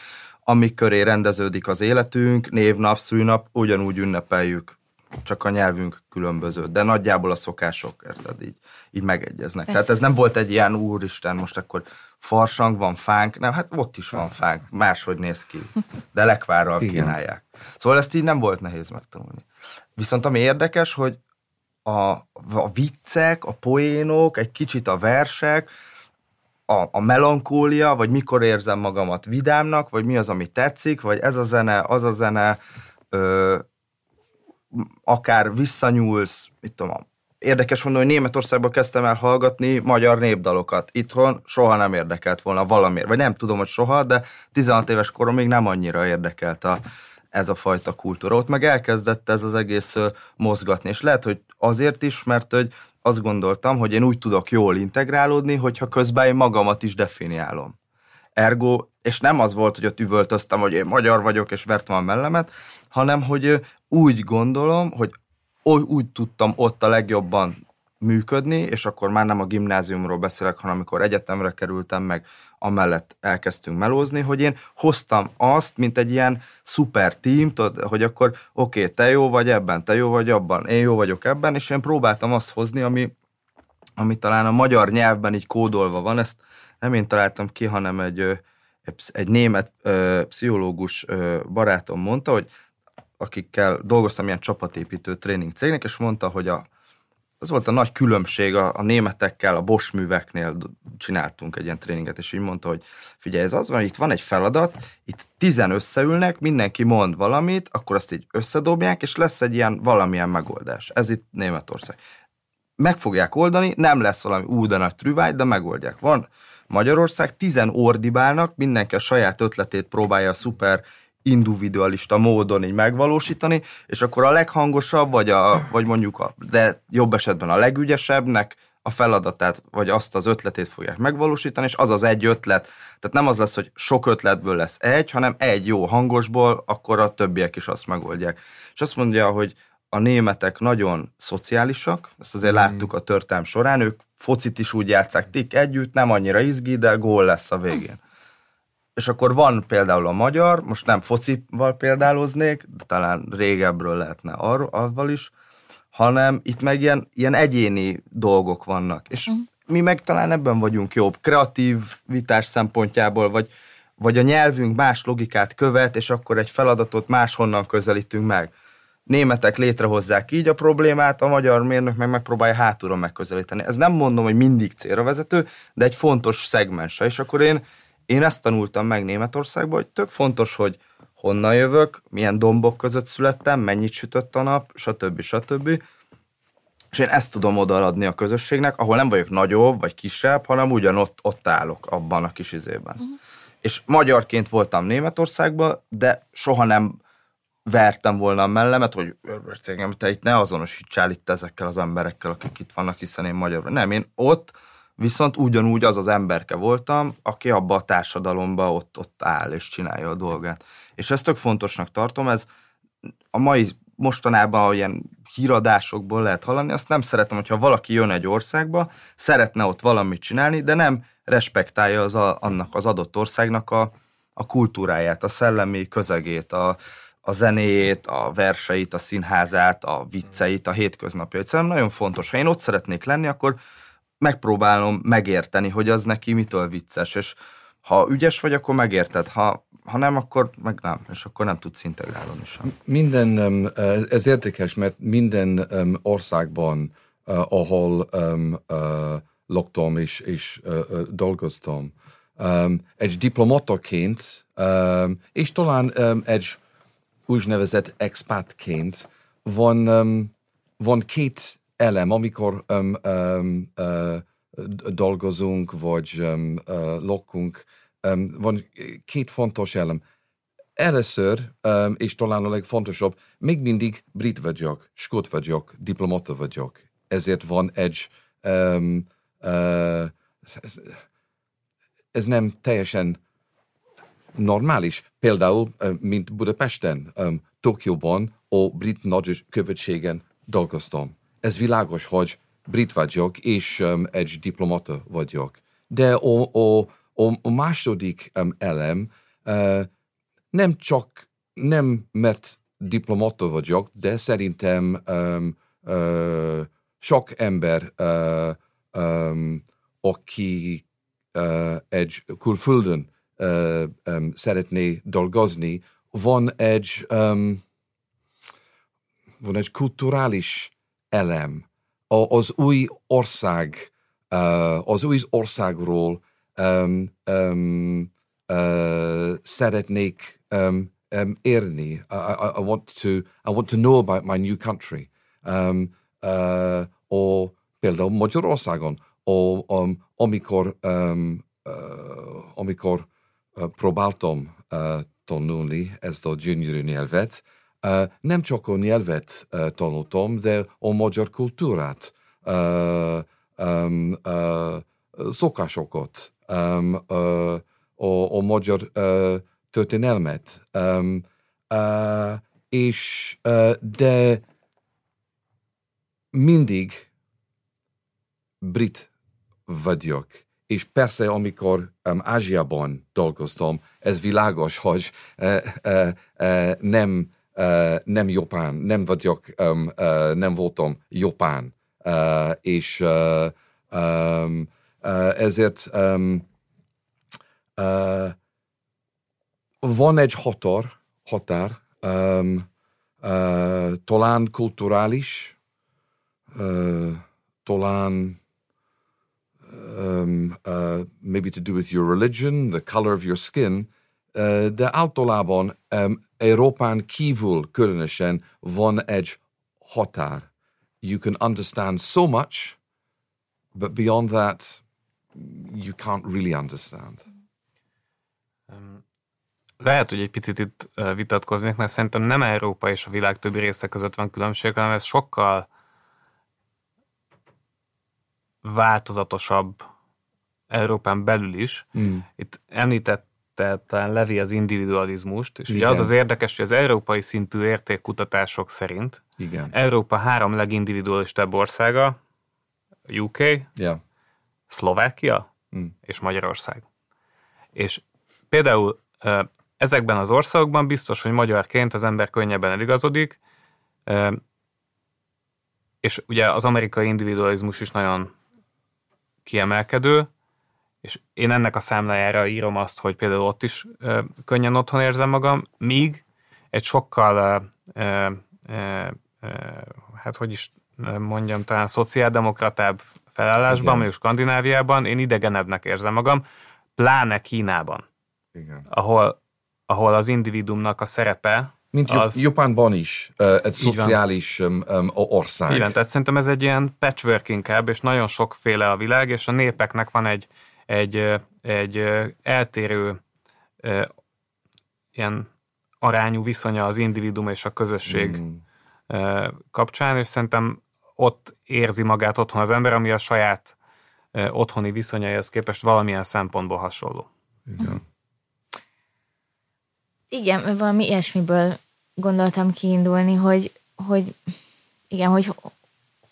amik köré rendeződik az életünk, névnap, szűnap, ugyanúgy ünnepeljük, csak a nyelvünk különböző, de nagyjából a szokások, érted, így, így megegyeznek. Persze. Tehát ez nem volt egy ilyen, úristen, most akkor farsang, van fánk, nem, hát ott is van fánk, máshogy néz ki, de lekvárral kínálják. Szóval ezt így nem volt nehéz megtanulni. Viszont ami érdekes, hogy a, a viccek, a poénok, egy kicsit a versek, a, a melankólia, vagy mikor érzem magamat vidámnak, vagy mi az, ami tetszik, vagy ez a zene, az a zene, ö, akár visszanyúlsz, mit tudom, érdekes mondani, hogy Németországban kezdtem el hallgatni magyar népdalokat. Itthon soha nem érdekelt volna valamiért, vagy nem tudom, hogy soha, de 16 éves koromig nem annyira érdekelt a, ez a fajta kultúra. Ott meg elkezdett ez az egész mozgatni, és lehet, hogy azért is, mert hogy azt gondoltam, hogy én úgy tudok jól integrálódni, hogyha közben én magamat is definiálom. Ergo, és nem az volt, hogy ott üvöltöztem, hogy én magyar vagyok, és vertem a mellemet, hanem hogy úgy gondolom, hogy úgy tudtam ott a legjobban működni, és akkor már nem a gimnáziumról beszélek, hanem amikor egyetemre kerültem, meg amellett elkezdtünk melózni, hogy én hoztam azt, mint egy ilyen szuper team, hogy akkor oké, okay, te jó vagy ebben, te jó vagy abban, én jó vagyok ebben, és én próbáltam azt hozni, ami, ami talán a magyar nyelvben így kódolva van, ezt nem én találtam ki, hanem egy, egy német pszichológus barátom mondta, hogy akikkel dolgoztam ilyen csapatépítő tréning cégnek, és mondta, hogy a, az volt a nagy különbség a, a németekkel, a Bosch műveknél csináltunk egy ilyen tréninget, és így mondta, hogy figyelj, ez az van, hogy itt van egy feladat, itt tizen összeülnek, mindenki mond valamit, akkor azt így összedobják, és lesz egy ilyen valamilyen megoldás. Ez itt Németország. Meg fogják oldani, nem lesz valami ú, de nagy trüvágy, de megoldják. Van Magyarország, tizen ordibálnak, mindenki a saját ötletét próbálja a szuper individualista módon így megvalósítani, és akkor a leghangosabb, vagy, a, vagy mondjuk a, de jobb esetben a legügyesebbnek a feladatát, vagy azt az ötletét fogják megvalósítani, és az az egy ötlet, tehát nem az lesz, hogy sok ötletből lesz egy, hanem egy jó hangosból, akkor a többiek is azt megoldják. És azt mondja, hogy a németek nagyon szociálisak, ezt azért mm. láttuk a történelm során, ők focit is úgy játszák tik együtt, nem annyira izgi, de gól lesz a végén és akkor van például a magyar, most nem focival példáloznék, de talán régebről lehetne arról, avval is, hanem itt meg ilyen, ilyen egyéni dolgok vannak. És uh-huh. mi meg talán ebben vagyunk jobb, kreatív vitás szempontjából, vagy, vagy a nyelvünk más logikát követ, és akkor egy feladatot máshonnan közelítünk meg. Németek létrehozzák így a problémát, a magyar mérnök meg megpróbálja hátulról megközelíteni. Ez nem mondom, hogy mindig célra vezető, de egy fontos szegmense, és akkor én én ezt tanultam meg Németországban, hogy tök fontos, hogy honnan jövök, milyen dombok között születtem, mennyit sütött a nap, stb. stb. És én ezt tudom odaadni a közösségnek, ahol nem vagyok nagyobb vagy kisebb, hanem ugyanott ott állok abban a kis izében. Uh-huh. És magyarként voltam Németországban, de soha nem vertem volna a mellemet, hogy engem, te itt ne azonosítsál itt ezekkel az emberekkel, akik itt vannak, hiszen én magyar. Nem, én ott Viszont ugyanúgy az az emberke voltam, aki abba a társadalomba ott, ott áll és csinálja a dolgát. És ezt tök fontosnak tartom, ez a mai mostanában ilyen híradásokból lehet hallani, azt nem szeretem, hogyha valaki jön egy országba, szeretne ott valamit csinálni, de nem respektálja az a, annak az adott országnak a, a kultúráját, a szellemi közegét, a, a zenéjét, a verseit, a színházát, a vicceit, a hétköznapjait. Szerintem nagyon fontos. Ha én ott szeretnék lenni, akkor megpróbálom megérteni, hogy az neki mitől vicces, és ha ügyes vagy, akkor megérted, ha, ha nem, akkor meg nem, és akkor nem tudsz integrálni sem. Minden, ez érdekes, mert minden országban, ahol laktam és, és dolgoztam, egy diplomataként, és talán egy úgynevezett expatként van, van két elem, amikor um, um, uh, dolgozunk, vagy um, uh, lokunk, um, van két fontos elem. Először, um, és talán a legfontosabb, még mindig brit vagyok, skót vagyok, diplomata vagyok. Ezért van egy, um, uh, ez, ez nem teljesen normális. Például, mint Budapesten, Tokióban, a brit nagykövetségen dolgoztam ez világos, hogy brit vagyok, és um, egy diplomata vagyok. De a, a, a, a második um, elem uh, nem csak, nem mert diplomata vagyok, de szerintem um, uh, sok ember, uh, um, aki uh, egy külföldön uh, um, szeretné dolgozni, van egy, um, van egy kulturális elem, az új ország, az új országról um, um, uh, szeretnék um, um, érni. I, I, I, want to, I want to know about my new country. Um, uh, o például Magyarországon, o, um, amikor, um, uh, amikor uh, próbáltam uh, tanulni ezt a gyönyörű nyelvet, nem csak a nyelvet tanultam, de a magyar kultúrát, szokásokat, a, magyar történelmet, és de mindig brit vagyok. És persze, amikor um, Ázsiában dolgoztam, ez világos, hogy uh, uh, uh, nem nem Japán, nem vagyok, um, nem voltam Japán, és um, ezért um, van egy határ, határ um, uh, talán kulturális, uh, talán um, uh, maybe to do with your religion, the color of your skin, de általában Európán kívül különösen van egy határ. You can understand so much, but beyond that, you can't really understand. Lehet, hogy egy picit itt vitatkoznék, mert szerintem nem Európa és a világ többi része között van különbség, hanem ez sokkal változatosabb Európán belül is. Mm. Itt említette talán Levi az individualizmust, és Igen. ugye az az érdekes, hogy az európai szintű értékkutatások szerint Igen. Európa három legindividualistább országa, UK, yeah. Szlovákia mm. és Magyarország. És például ezekben az országokban biztos, hogy magyarként az ember könnyebben eligazodik, és ugye az amerikai individualizmus is nagyon kiemelkedő, és én ennek a számlájára írom azt, hogy például ott is könnyen otthon érzem magam, míg egy sokkal, hát hogy is mondjam, talán szociáldemokratább felállásban, mondjuk Skandináviában én idegenebbnek érzem magam, pláne Kínában, Igen. ahol ahol az individumnak a szerepe mint az... Japánban is egy szociális van. ország. Igen, tehát szerintem ez egy ilyen patchwork inkább, és nagyon sokféle a világ, és a népeknek van egy, egy, egy eltérő ilyen arányú viszonya az individum és a közösség mm. kapcsán, és szerintem ott érzi magát otthon az ember, ami a saját otthoni viszonyaihoz képest valamilyen szempontból hasonló. Igen. Igen, valami ilyesmiből gondoltam kiindulni, hogy, hogy igen, hogy,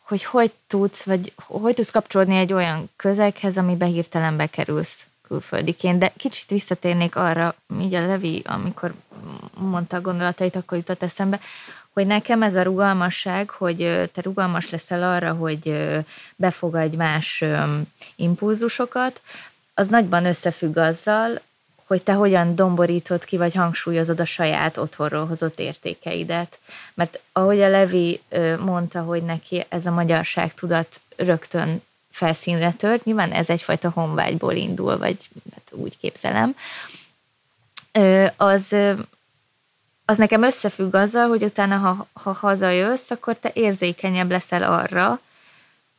hogy hogy tudsz, vagy hogy tudsz kapcsolódni egy olyan közeghez, amiben hirtelen bekerülsz külföldiként. De kicsit visszatérnék arra, így a Levi, amikor mondta a gondolatait, akkor jutott eszembe, hogy nekem ez a rugalmasság, hogy te rugalmas leszel arra, hogy befogadj más impulzusokat, az nagyban összefügg azzal, hogy te hogyan domborítod ki, vagy hangsúlyozod a saját otthonról hozott értékeidet. Mert ahogy a Levi mondta, hogy neki ez a magyarság tudat rögtön felszínre tört, nyilván ez egyfajta honvágyból indul, vagy hát úgy képzelem, az, az nekem összefügg azzal, hogy utána, ha, ha hazajössz, akkor te érzékenyebb leszel arra,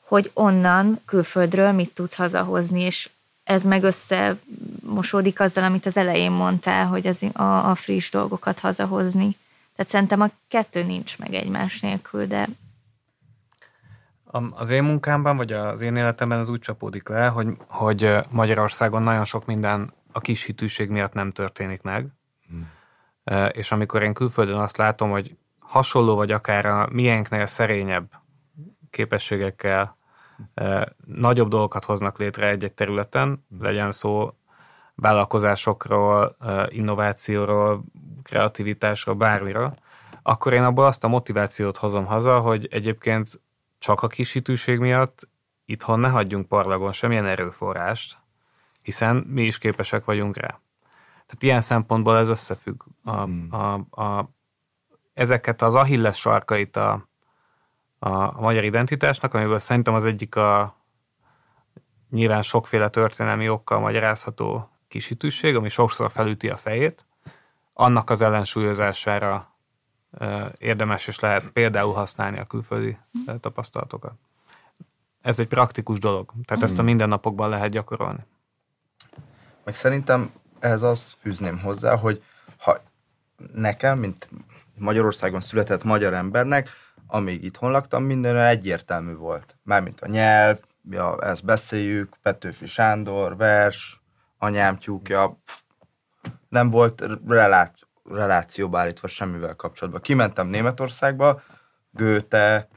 hogy onnan, külföldről mit tudsz hazahozni, és ez meg összemosódik azzal, amit az elején mondtál, hogy az, a, a friss dolgokat hazahozni. Tehát szerintem a kettő nincs meg egymás nélkül, de... Az én munkámban, vagy az én életemben az úgy csapódik le, hogy, hogy Magyarországon nagyon sok minden a kis hitűség miatt nem történik meg. Hmm. És amikor én külföldön azt látom, hogy hasonló vagy akár a miénknél szerényebb képességekkel nagyobb dolgokat hoznak létre egy-egy területen, legyen szó vállalkozásokról, innovációról, kreativitásról, bármiről, akkor én abból azt a motivációt hozom haza, hogy egyébként csak a kisítőség miatt itthon ne hagyjunk parlagon semmilyen erőforrást, hiszen mi is képesek vagyunk rá. Tehát ilyen szempontból ez összefügg. A, hmm. a, a, ezeket az ahilles sarkait a, a, magyar identitásnak, amiből szerintem az egyik a nyilván sokféle történelmi okkal magyarázható kisítőség, ami sokszor felüti a fejét. Annak az ellensúlyozására érdemes és lehet például használni a külföldi tapasztalatokat. Ez egy praktikus dolog, tehát ezt a hmm. mindennapokban lehet gyakorolni. Meg szerintem ez az fűzném hozzá, hogy ha nekem, mint Magyarországon született magyar embernek, amíg itthon laktam, minden egyértelmű volt. Mármint a nyelv, ja, ezt beszéljük, Petőfi Sándor, vers, anyám tyúkja, nem volt relá- relációba állítva semmivel kapcsolatban. Kimentem Németországba, Goethe,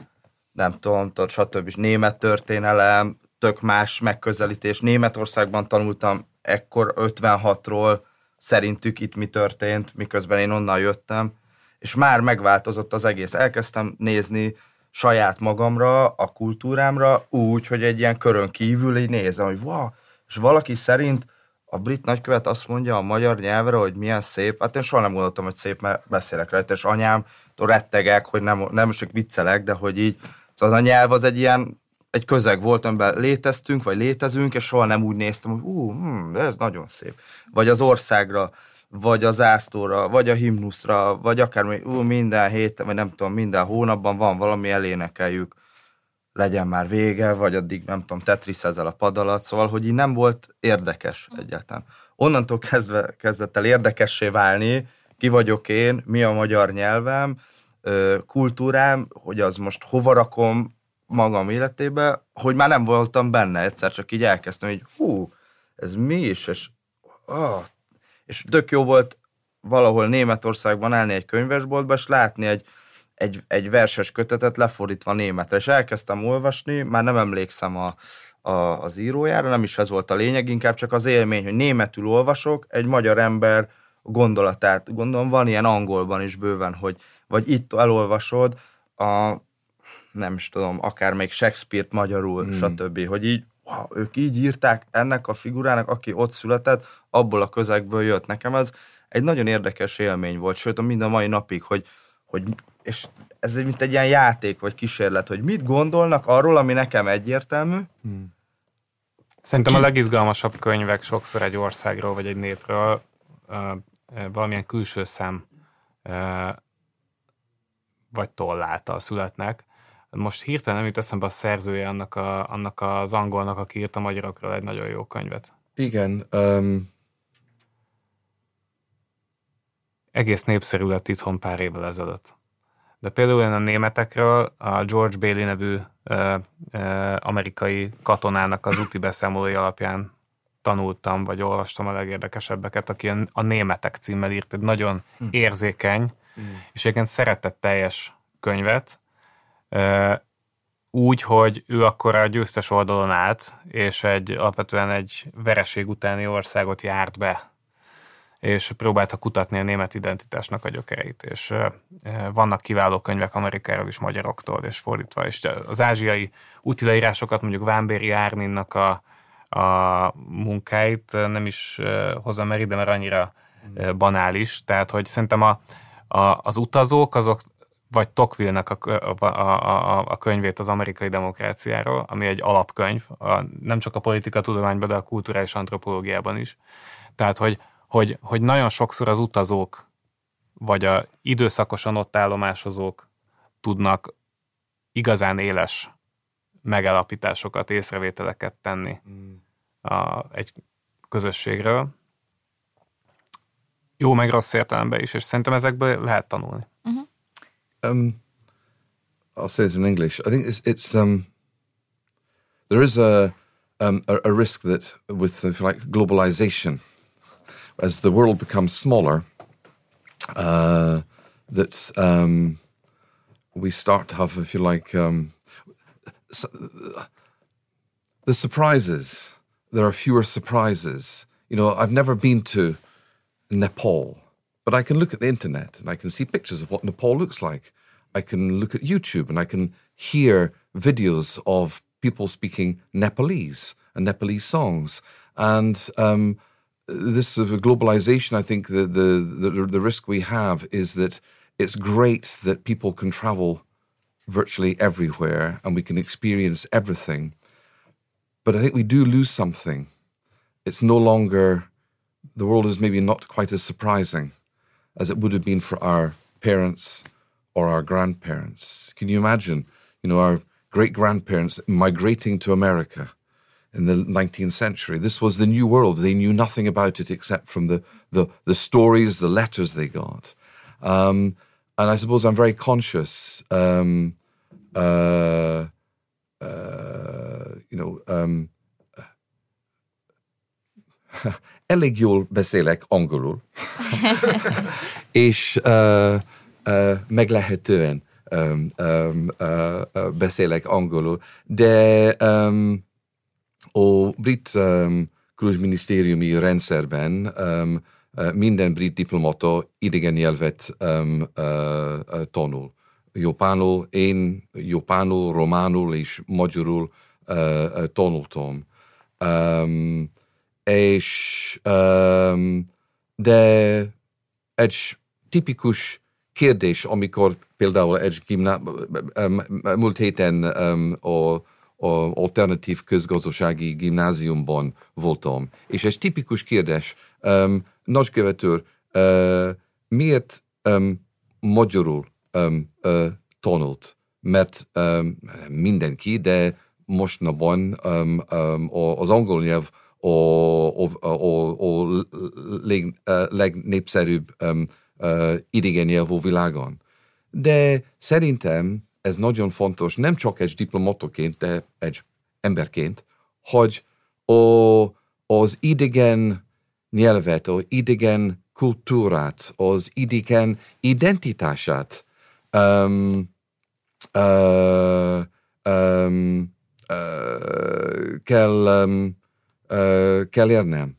nem tudom, stb. német történelem, tök más megközelítés. Németországban tanultam ekkor 56-ról, szerintük itt mi történt, miközben én onnan jöttem és már megváltozott az egész. Elkezdtem nézni saját magamra, a kultúrámra úgy, hogy egy ilyen körön kívül így nézem, hogy wow, és valaki szerint a brit nagykövet azt mondja a magyar nyelvre, hogy milyen szép, hát én soha nem gondoltam, hogy szép, mert beszélek rajta, és anyám rettegek, hogy nem, nem csak viccelek, de hogy így, szóval a nyelv az egy ilyen egy közeg volt, amiben léteztünk, vagy létezünk, és soha nem úgy néztem, hogy ú, hm, ez nagyon szép. Vagy az országra, vagy az ásztóra, vagy a himnuszra, vagy akár ú, minden héten, vagy nem tudom, minden hónapban van valami, elénekeljük, legyen már vége, vagy addig nem tudom, Tetris ezzel a pad alatt, szóval, hogy így nem volt érdekes egyáltalán. Onnantól kezdve kezdett el érdekessé válni, ki vagyok én, mi a magyar nyelvem, kultúrám, hogy az most hova rakom magam életébe, hogy már nem voltam benne, egyszer csak így elkezdtem, hogy hú, ez mi is, és, oh, és tök jó volt valahol Németországban állni egy könyvesboltba, és látni egy, egy, egy verses kötetet lefordítva németre, és elkezdtem olvasni, már nem emlékszem a, a, az írójára, nem is ez volt a lényeg, inkább csak az élmény, hogy németül olvasok, egy magyar ember gondolatát, gondolom van ilyen angolban is bőven, hogy vagy itt elolvasod a, nem is tudom, akár még Shakespeare-t magyarul, hmm. stb., hogy így, wow, ők így írták ennek a figurának, aki ott született, abból a közegből jött. Nekem ez egy nagyon érdekes élmény volt, sőt, mind a mai napig, hogy, hogy és ez egy, mint egy ilyen játék vagy kísérlet, hogy mit gondolnak arról, ami nekem egyértelmű. Hmm. Szerintem a legizgalmasabb könyvek sokszor egy országról vagy egy népről valamilyen külső szem vagy tolláltal születnek. Most hirtelen nem jut eszembe a szerzője annak, a, annak az angolnak, aki írt a magyarokról egy nagyon jó könyvet. Igen. Um... Egész népszerű lett itthon pár évvel ezelőtt. De például én a németekről a George Bailey nevű ö, ö, amerikai katonának az úti beszámolói alapján tanultam, vagy olvastam a legérdekesebbeket, aki a Németek címmel írt egy nagyon hm. érzékeny, hm. és egyébként szeretetteljes könyvet, úgy, hogy ő akkor a győztes oldalon állt, és egy alapvetően egy vereség utáni országot járt be, és próbálta kutatni a német identitásnak a gyökereit, és vannak kiváló könyvek Amerikáról is, magyaroktól, és fordítva, és az ázsiai útileírásokat, mondjuk Vámbéri Árminnak a, a munkáit nem is hozom mer ide, mert annyira banális, tehát hogy szerintem a, a, az utazók azok vagy Tocqueville-nek a, a, a, a könyvét az amerikai demokráciáról, ami egy alapkönyv, a, nem csak a politika tudományban, de a kulturális antropológiában is. Tehát, hogy, hogy, hogy nagyon sokszor az utazók, vagy a időszakosan ott állomásozók tudnak igazán éles megállapításokat, észrevételeket tenni mm. a, egy közösségről. Jó meg rossz értelemben is, és szerintem ezekből lehet tanulni. Um, I'll say this in English. I think it's, it's um, there is a, um, a, a risk that with if like globalization, as the world becomes smaller, uh, that um, we start to have, if you like, um, the surprises. There are fewer surprises. You know, I've never been to Nepal but I can look at the internet and I can see pictures of what Nepal looks like. I can look at YouTube and I can hear videos of people speaking Nepalese and Nepalese songs. And um, this sort of globalization, I think the, the, the, the risk we have is that it's great that people can travel virtually everywhere and we can experience everything. But I think we do lose something. It's no longer, the world is maybe not quite as surprising as it would have been for our parents or our grandparents. Can you imagine, you know, our great grandparents migrating to America in the 19th century? This was the new world. They knew nothing about it except from the, the, the stories, the letters they got. Um, and I suppose I'm very conscious, um, uh, uh, you know, um, elég jól beszélek angolul, és uh, uh, meglehetően um, um, uh, beszélek angolul, de um, a brit um, külügyminisztériumi rendszerben um, minden brit diplomata idegen nyelvet um, uh, tanul. Japánul, én japánul, románul és magyarul uh, tanultam. Um, és um, de egy tipikus kérdés, amikor például egy gimná, múlt héten um, a, alternatív közgazdasági gimnáziumban voltam. És egy tipikus kérdés, um, nagykövető, uh, miért um, magyarul um, uh, tanult? Mert um, mindenki, de mostanában um, um, az angol nyelv a, a, a, leg, legnépszerűbb um, uh, idegen nyelv a világon. De szerintem ez nagyon fontos, nem csak egy diplomatoként, de egy emberként, hogy a, az idegen nyelvet, az idegen kultúrát, az idegen identitását um, uh, um, uh, kell, um, uh, kell érnem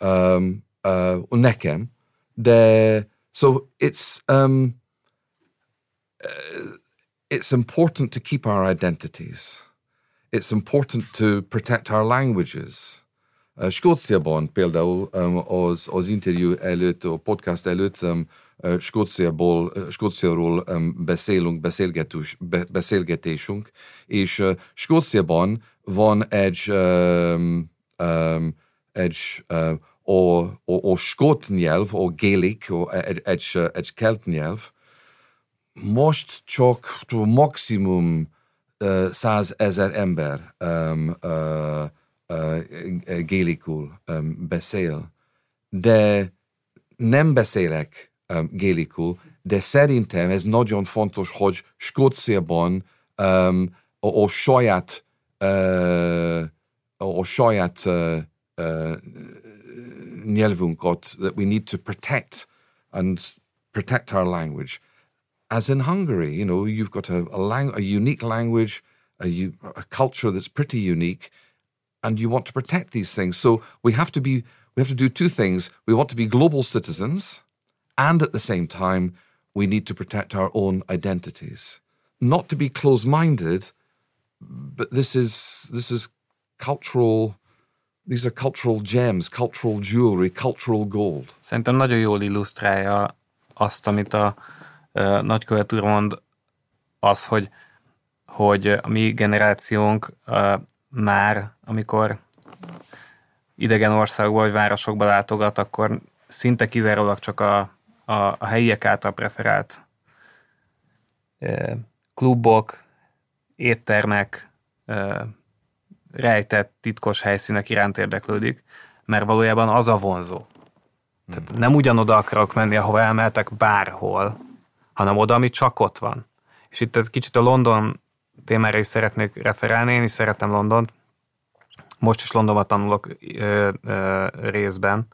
um, uh, nekem, de so it's um, uh, it's important to keep our identities. It's important to protect our languages. Uh, Skóciában például um, az, az interjú előtt, a podcast előtt um, Skóciából, Skóciáról um, beszélünk, beszélgetős, be, beszélgetésünk, és uh, Skóciában van egy, um, um, egy uh, a, a, a skót nyelv, a gélik, egy, egy, egy kelt nyelv, most csak maximum százezer ember um, uh, uh, gélikul um, beszél, de nem beszélek um, gélikul, de szerintem ez nagyon fontos, hogy Skóciában um, a, a saját uh, a saját uh, uh, nyelvünket that we need to protect and protect our language as in Hungary, you know, you've got a, a, lang- a unique language, a, a culture that's pretty unique, and you want to protect these things. So we have to be we have to do two things. We want to be global citizens, and at the same time, we need to protect our own identities. Not to be close-minded, but this is this is cultural. These are cultural gems, cultural jewelry, cultural gold. Szerintem nagyon jól illusztrálja azt, amit a nagykövet úr mond, az, hogy, hogy a mi generációnk már, amikor idegen országba vagy városokba látogat, akkor szinte kizárólag csak a, a, a helyiek által preferált klubok, éttermek, rejtett, titkos helyszínek iránt érdeklődik, mert valójában az a vonzó. Tehát hmm. nem ugyanoda akarok menni, ahova elmeltek bárhol, hanem oda, ami csak ott van. És itt egy kicsit a London témára is szeretnék referálni, én is szeretem Londont. Most is Londonban tanulok ö, ö, részben.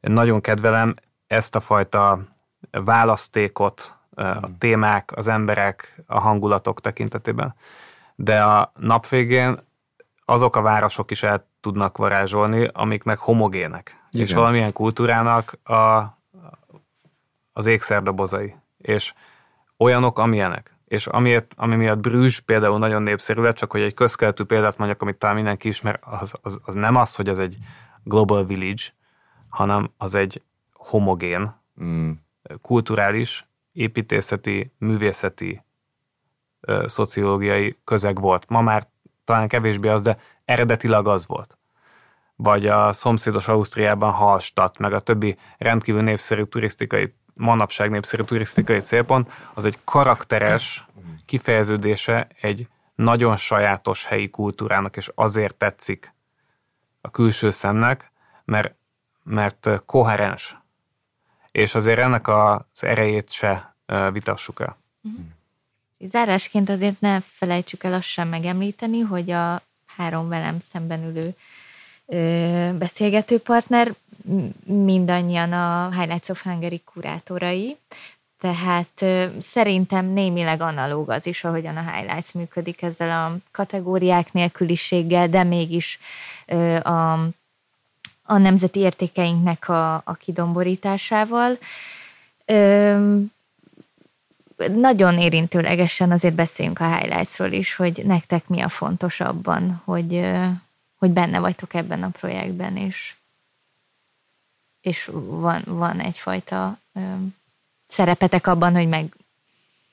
Én nagyon kedvelem ezt a fajta választékot, a hmm. témák, az emberek, a hangulatok tekintetében. De a nap végén azok a városok is el tudnak varázsolni, amik meg homogének. Igen. És valamilyen kultúrának a, az ékszerdobozai és olyanok, amilyenek. És amiért, ami miatt Brüzs például nagyon népszerű lett, csak hogy egy közkeletű példát mondjak, amit talán mindenki ismer, az, az, az nem az, hogy ez egy global village, hanem az egy homogén, mm. kulturális, építészeti, művészeti, szociológiai közeg volt. Ma már talán kevésbé az, de eredetileg az volt. Vagy a szomszédos Ausztriában Hallstatt, meg a többi rendkívül népszerű turisztikai manapság népszerű turisztikai célpont, az egy karakteres kifejeződése egy nagyon sajátos helyi kultúrának, és azért tetszik a külső szemnek, mert, mert koherens. És azért ennek az erejét se vitassuk el. Mhm. Zárásként azért ne felejtsük el azt sem megemlíteni, hogy a három velem szemben ülő beszélgető partner mindannyian a Highlights of Hungary kurátorai, tehát szerintem némileg analóg az is, ahogyan a Highlights működik ezzel a kategóriák nélküliséggel, de mégis a, a nemzeti értékeinknek a, a kidomborításával. Nagyon érintőlegesen azért beszéljünk a highlightsról is, hogy nektek mi a fontos abban, hogy, hogy benne vagytok ebben a projektben, és és van, van egyfajta szerepetek abban, hogy meg,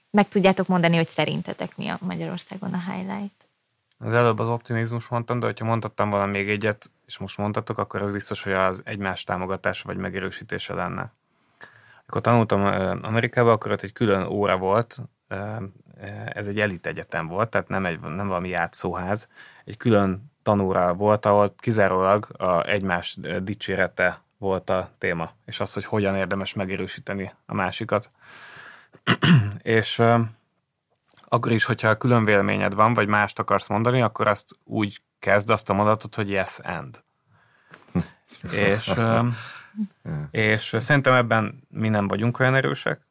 meg tudjátok mondani, hogy szerintetek mi a Magyarországon a highlight. Az előbb az optimizmus mondtam, de hogyha mondhattam valami még egyet, és most mondtatok, akkor az biztos, hogy az egymás támogatása vagy megerősítése lenne. Akkor tanultam Amerikában, akkor ott egy külön óra volt, ez egy elit egyetem volt, tehát nem, egy, nem valami játszóház, egy külön tanóra volt, ahol kizárólag a egymás dicsérete volt a téma, és az, hogy hogyan érdemes megerősíteni a másikat. és akkor is, hogyha külön véleményed van, vagy mást akarsz mondani, akkor azt úgy kezd azt a mondatot, hogy yes and. és, és szerintem ebben mi nem vagyunk olyan erősek,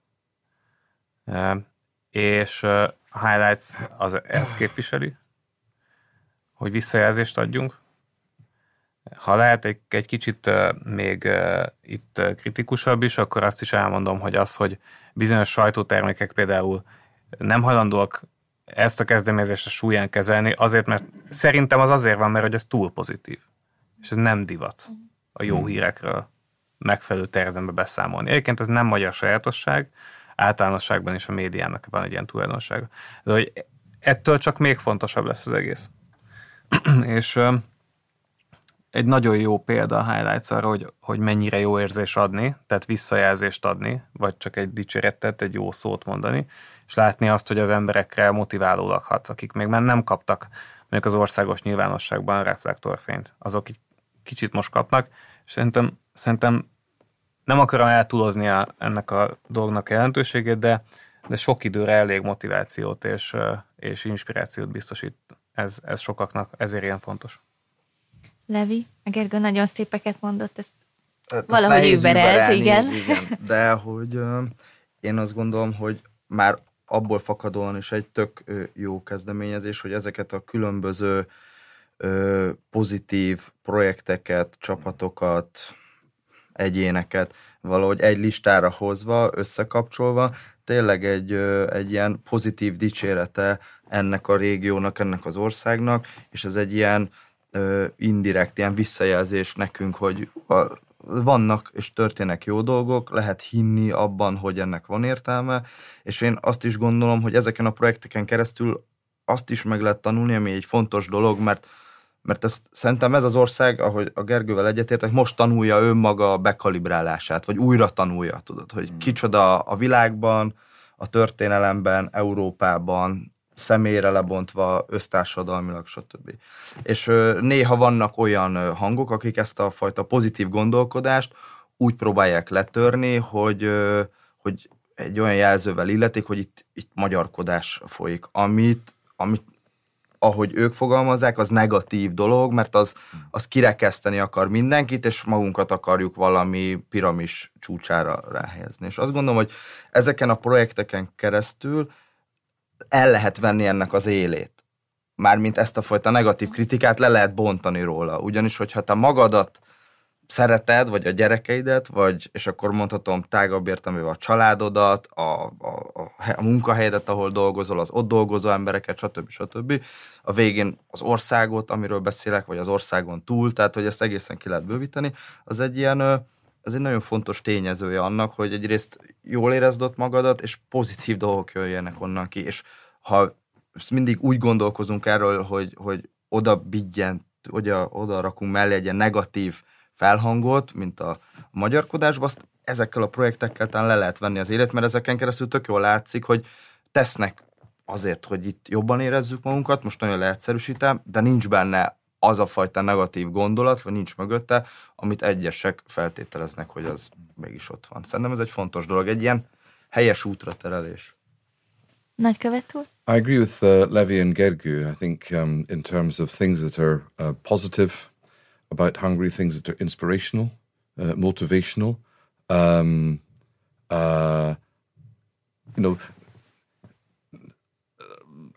és a highlights az ezt képviseli, hogy visszajelzést adjunk. Ha lehet egy, egy kicsit még itt kritikusabb is, akkor azt is elmondom, hogy az, hogy bizonyos sajtótermékek például nem hajlandóak ezt a kezdeményezést a súlyán kezelni, azért, mert szerintem az azért van, mert hogy ez túl pozitív. És ez nem divat a jó hmm. hírekről megfelelő terjedembe beszámolni. Egyébként ez nem magyar sajátosság, általánosságban is a médiának van egy ilyen tulajdonsága. De hogy ettől csak még fontosabb lesz az egész. és egy nagyon jó példa a highlights arra, hogy, hogy mennyire jó érzés adni, tehát visszajelzést adni, vagy csak egy dicséretet, egy jó szót mondani, és látni azt, hogy az emberekre motiválólag hat, akik még már nem kaptak mondjuk az országos nyilvánosságban reflektorfényt, azok egy kicsit most kapnak, és szerintem, szerintem nem akarom eltúlozni a, ennek a dolgnak jelentőségét, de, de sok időre elég motivációt és, és inspirációt biztosít ez, ez sokaknak, ezért ilyen fontos. Levi, a Gergő nagyon szépeket mondott, ezt hát valahogy überelt, igen. igen. De hogy én azt gondolom, hogy már abból fakadóan is egy tök jó kezdeményezés, hogy ezeket a különböző pozitív projekteket, csapatokat, egyéneket valahogy egy listára hozva, összekapcsolva, tényleg egy, egy ilyen pozitív dicsérete ennek a régiónak, ennek az országnak, és ez egy ilyen indirekt, ilyen visszajelzés nekünk, hogy vannak és történnek jó dolgok, lehet hinni abban, hogy ennek van értelme, és én azt is gondolom, hogy ezeken a projekteken keresztül azt is meg lehet tanulni, ami egy fontos dolog, mert mert ezt, szerintem ez az ország, ahogy a Gergővel egyetértek, most tanulja önmaga a bekalibrálását, vagy újra tanulja, tudod, hogy hmm. kicsoda a világban, a történelemben, Európában, személyre lebontva, össztársadalmilag, stb. És néha vannak olyan hangok, akik ezt a fajta pozitív gondolkodást úgy próbálják letörni, hogy, hogy egy olyan jelzővel illetik, hogy itt, itt magyarkodás folyik, amit, amit ahogy ők fogalmazzák, az negatív dolog, mert az, az kirekeszteni akar mindenkit, és magunkat akarjuk valami piramis csúcsára ráhelyezni. És azt gondolom, hogy ezeken a projekteken keresztül el lehet venni ennek az élét. Mármint ezt a fajta negatív kritikát le lehet bontani róla. Ugyanis, hogyha te magadat szereted, vagy a gyerekeidet, vagy, és akkor mondhatom tágabb értelmével a családodat, a, a, a, a munkahelyedet, ahol dolgozol, az ott dolgozó embereket, stb. stb. A végén az országot, amiről beszélek, vagy az országon túl, tehát hogy ezt egészen ki lehet bővíteni, az egy ilyen, ez egy nagyon fontos tényezője annak, hogy egyrészt jól érezd ott magadat, és pozitív dolgok jöjjenek onnan ki, és ha mindig úgy gondolkozunk erről, hogy, hogy oda bigyen, oda, oda rakunk mellé egy ilyen negatív felhangot, mint a magyarkodásban, azt ezekkel a projektekkel talán le lehet venni az élet, mert ezeken keresztül tök jól látszik, hogy tesznek azért, hogy itt jobban érezzük magunkat, most nagyon leegyszerűsítem, de nincs benne az a fajta negatív gondolat, vagy nincs mögötte, amit egyesek feltételeznek, hogy az mégis ott van. Szerintem ez egy fontos dolog, egy ilyen helyes útra terelés. Nagykövet úr? I agree with uh, Levi and Gergu. I think um, in terms of things that are uh, positive, about Hungary, things that are inspirational, uh, motivational. Um, uh, you know,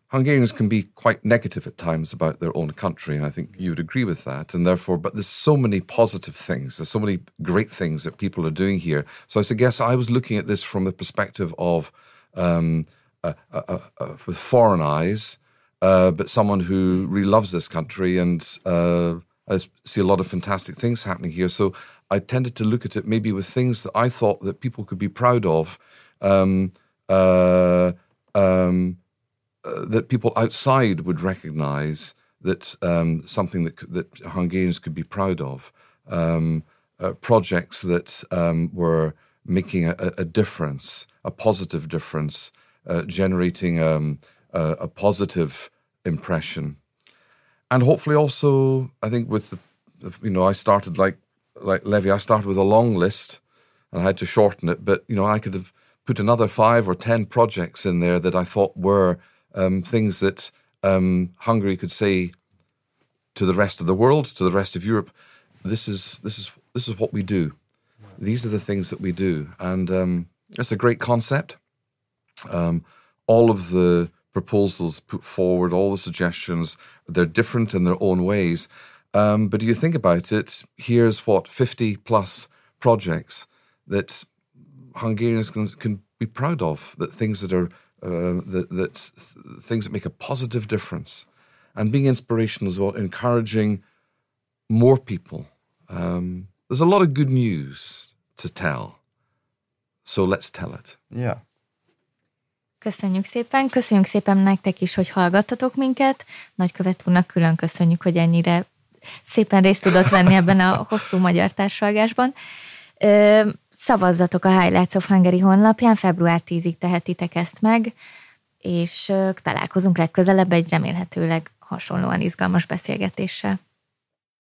Hungarians can be quite negative at times about their own country, and I think you would agree with that. And therefore, but there's so many positive things, there's so many great things that people are doing here. So I guess I was looking at this from the perspective of um, uh, uh, uh, with foreign eyes, uh, but someone who really loves this country and uh, I see a lot of fantastic things happening here. So I tended to look at it maybe with things that I thought that people could be proud of. Um, uh, um, uh, that people outside would recognize that um, something that, that Hungarians could be proud of. Um, uh, projects that um, were making a, a, difference, a positive difference, uh, generating um, a, a, positive impression, and hopefully also, I think with the, you know, I started like like Levy, I started with a long list, and I had to shorten it, but you know, I could have put another five or ten projects in there that I thought were um, things that um, Hungary could say to the rest of the world, to the rest of Europe. This is this is this is what we do. These are the things that we do, and um, it's a great concept. Um, all of the proposals put forward, all the suggestions, they're different in their own ways. Um, but do you think about it? Here's what fifty plus projects that Hungarians can, can be proud of. That things that are uh, that, that things that make a positive difference, and being inspirational as well, encouraging more people um, there's a lot of good news to tell. So let's tell it. Yeah. Köszönjük szépen, köszönjük szépen nektek is, hogy hallgattatok minket. Nagykövet úrnak külön köszönjük, hogy ennyire szépen részt tudott venni ebben a hosszú magyar társalgásban. Szavazzatok a Highlights of Hungary honlapján, február 10-ig tehetitek ezt meg, és találkozunk legközelebb egy remélhetőleg hasonlóan izgalmas beszélgetéssel.